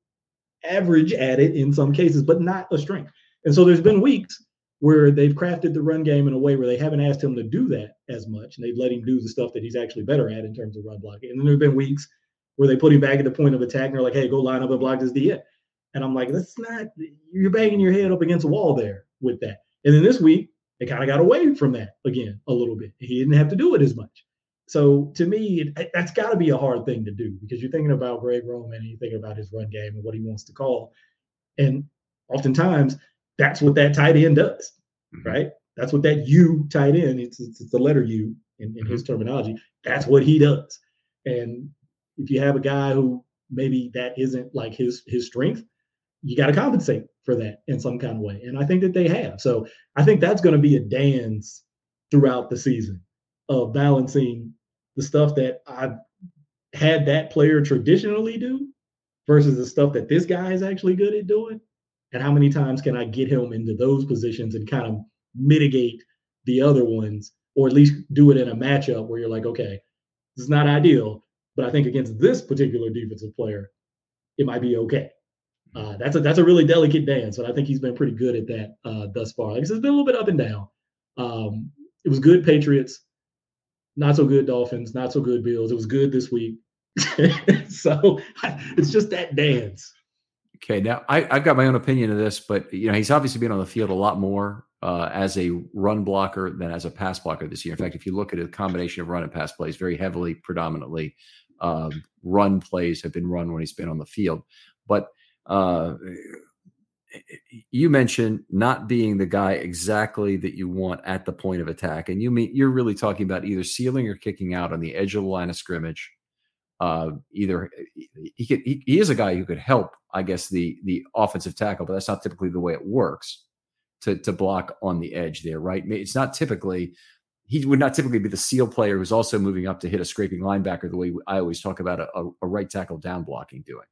average at it in some cases, but not a strength. And so there's been weeks where they've crafted the run game in a way where they haven't asked him to do that as much, and they've let him do the stuff that he's actually better at in terms of run blocking. And then there've been weeks where they put him back at the point of attack, and they're like, "Hey, go line up and block this DN." And I'm like, "That's not you're banging your head up against a wall there with that." And then this week, they kind of got away from that again a little bit. He didn't have to do it as much. So to me, it, that's got to be a hard thing to do because you're thinking about Greg Roman and you're thinking about his run game and what he wants to call, and oftentimes that's what that tight end does, mm-hmm. right? That's what that U tight end. It's it's, it's the letter U in, in his mm-hmm. terminology. That's what he does. And if you have a guy who maybe that isn't like his his strength, you got to compensate for that in some kind of way. And I think that they have. So I think that's going to be a dance throughout the season of balancing the stuff that I've had that player traditionally do versus the stuff that this guy is actually good at doing and how many times can I get him into those positions and kind of mitigate the other ones, or at least do it in a matchup where you're like, okay, this is not ideal, but I think against this particular defensive player, it might be okay. Uh, that's a that's a really delicate dance, and I think he's been pretty good at that uh, thus far. Like I said, it's been a little bit up and down. Um, it was good Patriots, not so good Dolphins, not so good Bills. It was good this week. (laughs) so (laughs) it's just that dance. Okay, now I, have got my own opinion of this, but you know he's obviously been on the field a lot more uh, as a run blocker than as a pass blocker this year. In fact, if you look at a combination of run and pass plays, very heavily, predominantly, um, run plays have been run when he's been on the field. But uh, you mentioned not being the guy exactly that you want at the point of attack, and you mean you're really talking about either sealing or kicking out on the edge of the line of scrimmage uh, either he could he, he, is a guy who could help, I guess, the the offensive tackle, but that's not typically the way it works to to block on the edge there, right? It's not typically he would not typically be the seal player who's also moving up to hit a scraping linebacker the way I always talk about a, a right tackle down blocking doing.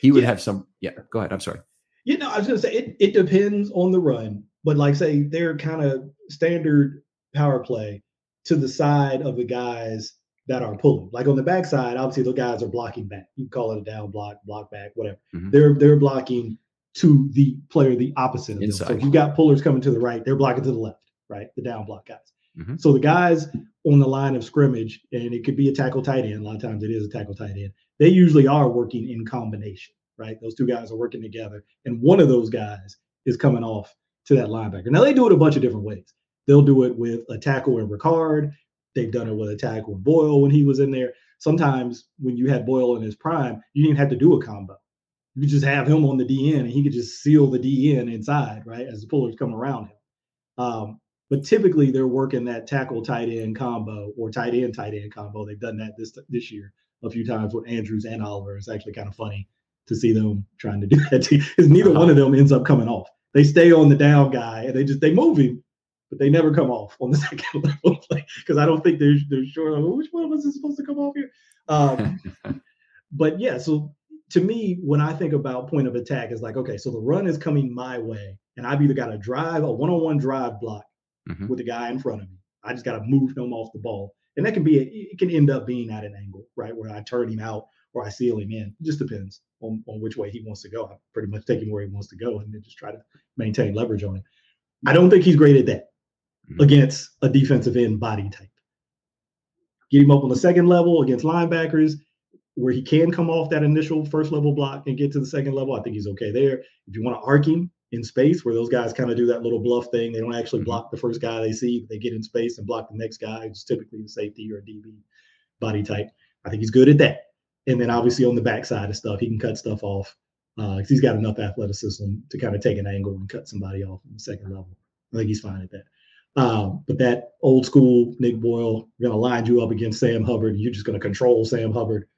He would yeah. have some. Yeah, go ahead. I'm sorry. You know, I was going to say it, it depends on the run, but like say they're kind of standard power play to the side of the guys that are pulling. Like on the backside, obviously the guys are blocking back. You call it a down block, block back, whatever. Mm-hmm. They're they're blocking to the player the opposite of Inside. them. So if you've got pullers coming to the right, they're blocking to the left, right? The down block guys. Mm-hmm. So the guys on the line of scrimmage, and it could be a tackle tight end. A lot of times it is a tackle tight end. They usually are working in combination, right? Those two guys are working together, and one of those guys is coming off to that linebacker. Now they do it a bunch of different ways. They'll do it with a tackle and Ricard. They've done it with a tackle with Boyle when he was in there. Sometimes when you had Boyle in his prime, you didn't have to do a combo. You could just have him on the DN and he could just seal the DN inside, right, as the pullers come around him. Um, but typically they're working that tackle tight end combo or tight end tight end combo. They've done that this this year a few times with Andrews and Oliver. It's actually kind of funny to see them trying to do that because neither uh-huh. one of them ends up coming off. They stay on the down guy and they just they move him but they never come off on the (laughs) second level because I don't think they're they're sure like, well, which one of us is supposed to come off here. Um, (laughs) but yeah, so to me, when I think about point of attack, is like okay, so the run is coming my way, and I've either got to drive a one-on-one drive block mm-hmm. with the guy in front of me. I just got to move him off the ball, and that can be a, it can end up being at an angle, right, where I turn him out or I seal him in. It just depends on, on which way he wants to go. I pretty much take him where he wants to go, and then just try to maintain leverage on it. I don't think he's great at that mm-hmm. against a defensive end body type. Get him up on the second level against linebackers where he can come off that initial first level block and get to the second level. I think he's okay there. If you want to arc him in space where those guys kind of do that little bluff thing, they don't actually mm-hmm. block the first guy they see, they get in space and block the next guy, who's typically a safety or a DB body type. I think he's good at that. And then obviously on the backside of stuff, he can cut stuff off because uh, he's got enough athleticism to kind of take an angle and cut somebody off on the second level. I think he's fine at that. Um, but that old school Nick Boyle, going to line you up against Sam Hubbard. You're just going to control Sam Hubbard.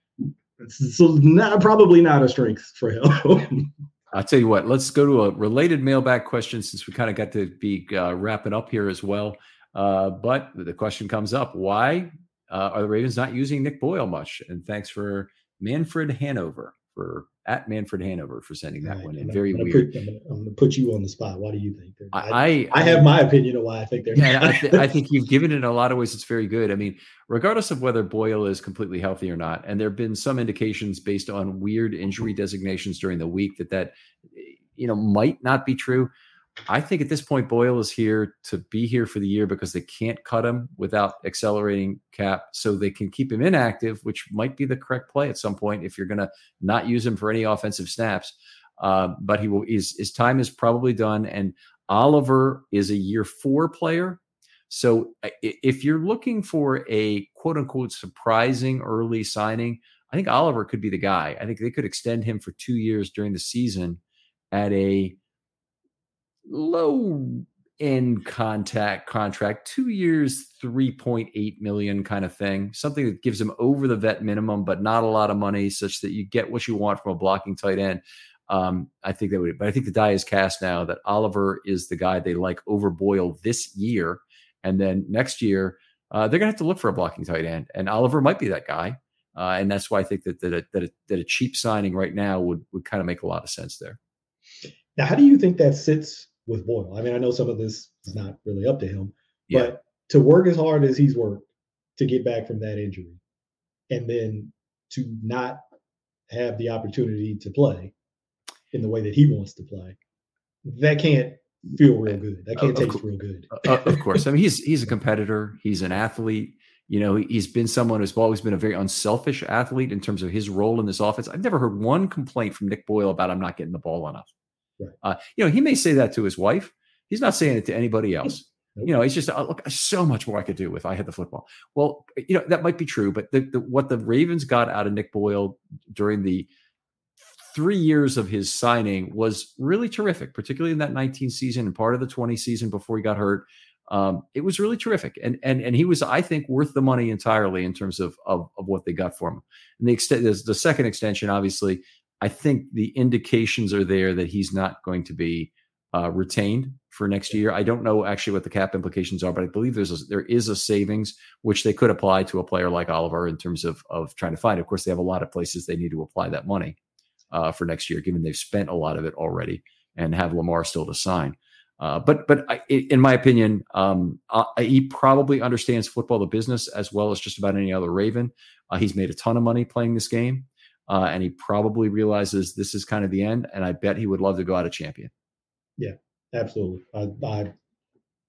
So not probably not a strength for him. (laughs) I'll tell you what. Let's go to a related mailbag question since we kind of got to be uh, wrapping up here as well. Uh, but the question comes up: Why uh, are the Ravens not using Nick Boyle much? And thanks for Manfred Hanover for at Manfred Hanover for sending that right. one in. I'm Very gonna weird. Put, I'm, gonna, I'm, gonna, put you on the spot. Why do you think? I, I, I have my opinion of why I think they're. Yeah, I, th- I, think you've given it in a lot of ways. It's very good. I mean, regardless of whether Boyle is completely healthy or not, and there have been some indications based on weird injury designations during the week that that eh, you know might not be true. I think at this point, Boyle is here to be here for the year because they can't cut him without accelerating cap, so they can keep him inactive, which might be the correct play at some point if you're going to not use him for any offensive snaps. Uh, but he will. His, his time is probably done, and Oliver is a year four player. So if you're looking for a quote unquote surprising early signing, I think Oliver could be the guy. I think they could extend him for two years during the season at a low end contact contract, two years, 3.8 million kind of thing, something that gives him over the vet minimum, but not a lot of money, such that you get what you want from a blocking tight end. Um, I think that would, but I think the die is cast now that Oliver is the guy they like over Boyle this year. And then next year, uh, they're to have to look for a blocking tight end. And Oliver might be that guy. Uh, and that's why I think that, that, a, that, a, that a cheap signing right now would, would kind of make a lot of sense there. Now, how do you think that sits with Boyle. I mean, I know some of this is not really up to him, yeah. but to work as hard as he's worked to get back from that injury and then to not have the opportunity to play in the way that he wants to play, that can't feel real good. That can't taste real good. Uh, uh, of course. I mean, he's he's a competitor. He's an athlete. You know, he's been someone who's always been a very unselfish athlete in terms of his role in this offense. I've never heard one complaint from Nick Boyle about I'm not getting the ball enough. Right. Uh, you know, he may say that to his wife. He's not saying it to anybody else. Nope. You know, it's just oh, look, so much more I could do if I had the football. Well, you know that might be true, but the, the, what the Ravens got out of Nick Boyle during the three years of his signing was really terrific, particularly in that 19 season and part of the 20 season before he got hurt. Um, it was really terrific, and and and he was, I think, worth the money entirely in terms of of, of what they got for him. And the extent, the second extension, obviously, I think the indications are there that he's not going to be uh, retained for next year. I don't know actually what the cap implications are, but I believe there's a, there is a savings which they could apply to a player like Oliver in terms of of trying to find. Of course, they have a lot of places they need to apply that money uh, for next year, given they've spent a lot of it already and have Lamar still to sign. Uh, but but I, in my opinion, um, uh, he probably understands football, the business, as well as just about any other Raven. Uh, he's made a ton of money playing this game uh, and he probably realizes this is kind of the end. And I bet he would love to go out a champion. Yeah, absolutely. I, I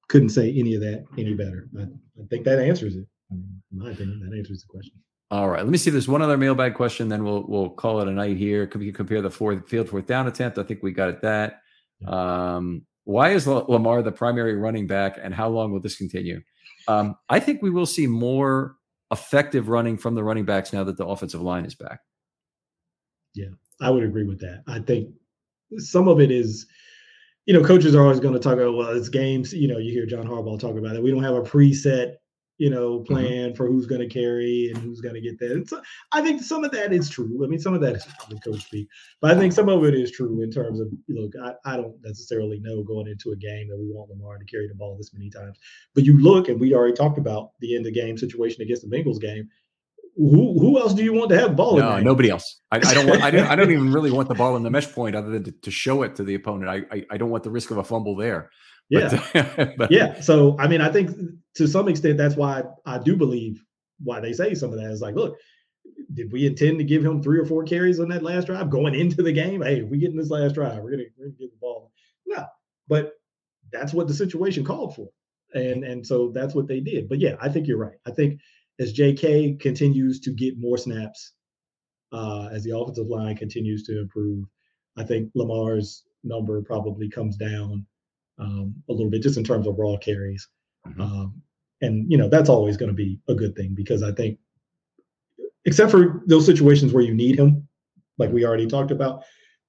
couldn't say any of that any better. I, I think that answers it. I mean, in my opinion, that answers the question. All right. Let me see. There's one other mailbag question. Then we'll we'll call it a night here. Could we compare the fourth field fourth down attempt? I think we got it. That. Um, why is Lamar the primary running back, and how long will this continue? Um, I think we will see more effective running from the running backs now that the offensive line is back. Yeah, I would agree with that. I think some of it is, you know, coaches are always going to talk about, well, it's games. You know, you hear John Harbaugh talk about it. We don't have a preset, you know, mm-hmm. plan mm-hmm. for who's going to carry and who's going to get that. So I think some of that is true. I mean, some of that is probably coach speak, but I think some of it is true in terms of, look, I, I don't necessarily know going into a game that we want Lamar to carry the ball this many times. But you look, and we already talked about the end of game situation against the Bengals game who who else do you want to have ball? No, nobody else. I, I don't want. I don't. I don't (laughs) even really want the ball in the mesh point, other than to, to show it to the opponent. I, I, I don't want the risk of a fumble there. Yeah, but, (laughs) but, yeah. So I mean, I think to some extent that's why I do believe why they say some of that is like, look, did we intend to give him three or four carries on that last drive going into the game? Hey, if we get in this last drive, we're gonna, we're gonna get the ball. No, but that's what the situation called for, and and so that's what they did. But yeah, I think you're right. I think as JK continues to get more snaps, uh, as the offensive line continues to improve, I think Lamar's number probably comes down um, a little bit just in terms of raw carries. Mm-hmm. Um, and, you know, that's always going to be a good thing because I think, except for those situations where you need him, like we already talked about,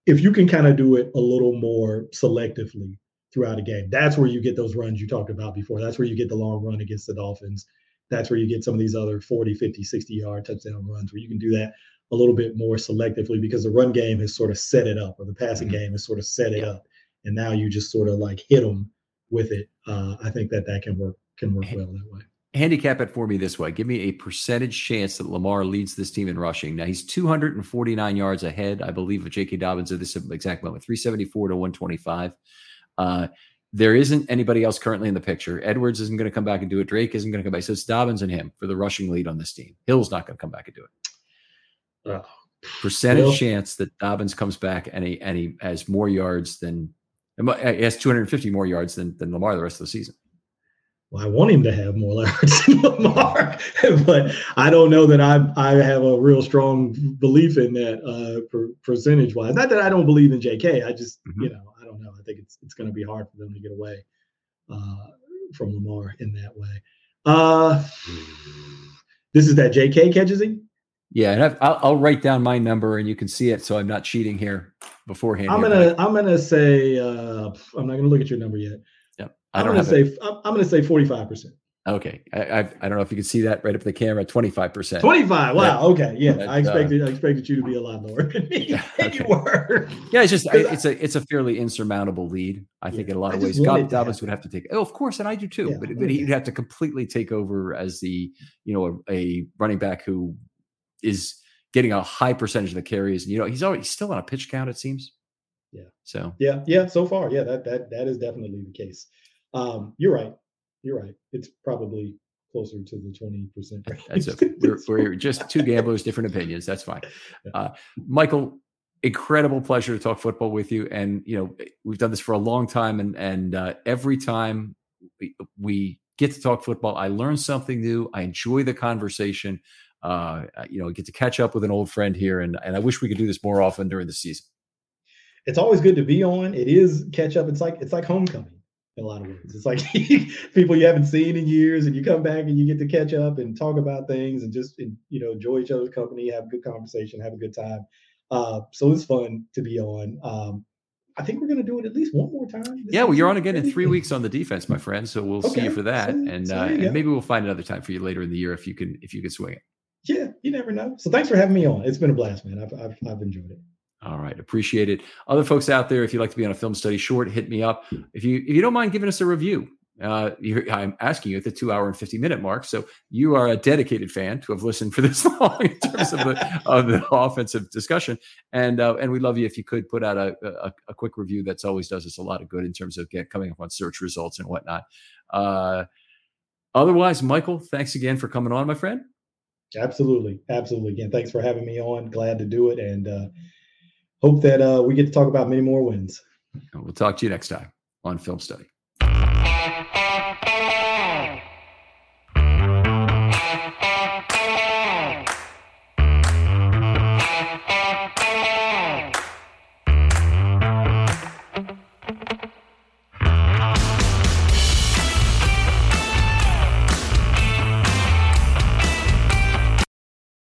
if you can kind of do it a little more selectively throughout a game, that's where you get those runs you talked about before. That's where you get the long run against the Dolphins. That's where you get some of these other 40, 50, 60 yard touchdown runs where you can do that a little bit more selectively because the run game has sort of set it up or the passing mm-hmm. game has sort of set it up. And now you just sort of like hit them with it. Uh, I think that that can work can work well that way handicap it for me this way. Give me a percentage chance that Lamar leads this team in rushing. Now he's 249 yards ahead, I believe, of J.K. Dobbins at this exact moment, 374 to 125. Uh, there isn't anybody else currently in the picture. Edwards isn't going to come back and do it. Drake isn't going to come back. So it's Dobbins and him for the rushing lead on this team. Hill's not going to come back and do it. Uh, percentage Hill. chance that Dobbins comes back and he and he has more yards than he has 250 more yards than than Lamar the rest of the season well, I want him to have more (laughs) yards than Lamar, (laughs) but I don't know that I I have a real strong belief in that uh, per, percentage wise. Not that I don't believe in J.K. I just mm-hmm. you know don't know. I think it's it's going to be hard for them to get away uh, from Lamar in that way. Uh, this is that J.K. catches him. Yeah, and i will write down my number, and you can see it, so I'm not cheating here beforehand. I'm gonna I'm gonna say uh, I'm not gonna look at your number yet. I am to say. I'm going to say 45 percent. Okay, I, I, I don't know if you can see that right up the camera. Twenty five percent. Twenty five. Wow. okay. Yeah, I expected uh, I expected you to be a lot lower than me. Yeah, (laughs) okay. you were. Yeah, it's just I, it's a it's a fairly insurmountable lead. I yeah, think in a lot of ways, God Dobbins would have to take. Oh, of course, and I do too. Yeah, but but he'd have to completely take over as the you know a, a, running back who is getting a high percentage of the carries. And you know he's already he's still on a pitch count. It seems. Yeah. So. Yeah. Yeah. So far, yeah, that that that is definitely the case. Um, you're right. You're right. It's probably closer to the 20% range. That's okay. We're, (laughs) we're just two gamblers, different opinions. That's fine. Uh, Michael, incredible pleasure to talk football with you. And, you know, we've done this for a long time. And, and uh, every time we, we get to talk football, I learn something new. I enjoy the conversation. Uh, you know, get to catch up with an old friend here. And, and I wish we could do this more often during the season. It's always good to be on. It is catch up. It's like, it's like homecoming in a lot of ways. It's like (laughs) people you haven't seen in years, and you come back and you get to catch up and talk about things and just you know enjoy each other's company, have a good conversation, have a good time. Uh, so it's fun to be on. Um, I think we're going to do it at least one more time. yeah, well, you're on again in three weeks on the defense, my friend. So we'll okay. see you for that, so, and so uh, and maybe we'll find another time for you later in the year if you can if you can swing it. Yeah, you never know. So thanks for having me on. It's been a blast, man. I've I've, I've enjoyed it. All right, appreciate it. Other folks out there, if you'd like to be on a film study short, hit me up. If you if you don't mind giving us a review, uh, I'm asking you at the two hour and 50 minute mark. So you are a dedicated fan to have listened for this (laughs) long in terms of the, of the offensive discussion. And, uh, and we love you if you could put out a, a, a, quick review. That's always does us a lot of good in terms of get, coming up on search results and whatnot. Uh, otherwise, Michael, thanks again for coming on, my friend. Absolutely. Absolutely. Again, thanks for having me on. Glad to do it. And, uh, hope that uh, we get to talk about many more wins. We'll talk to you next time on Film Study.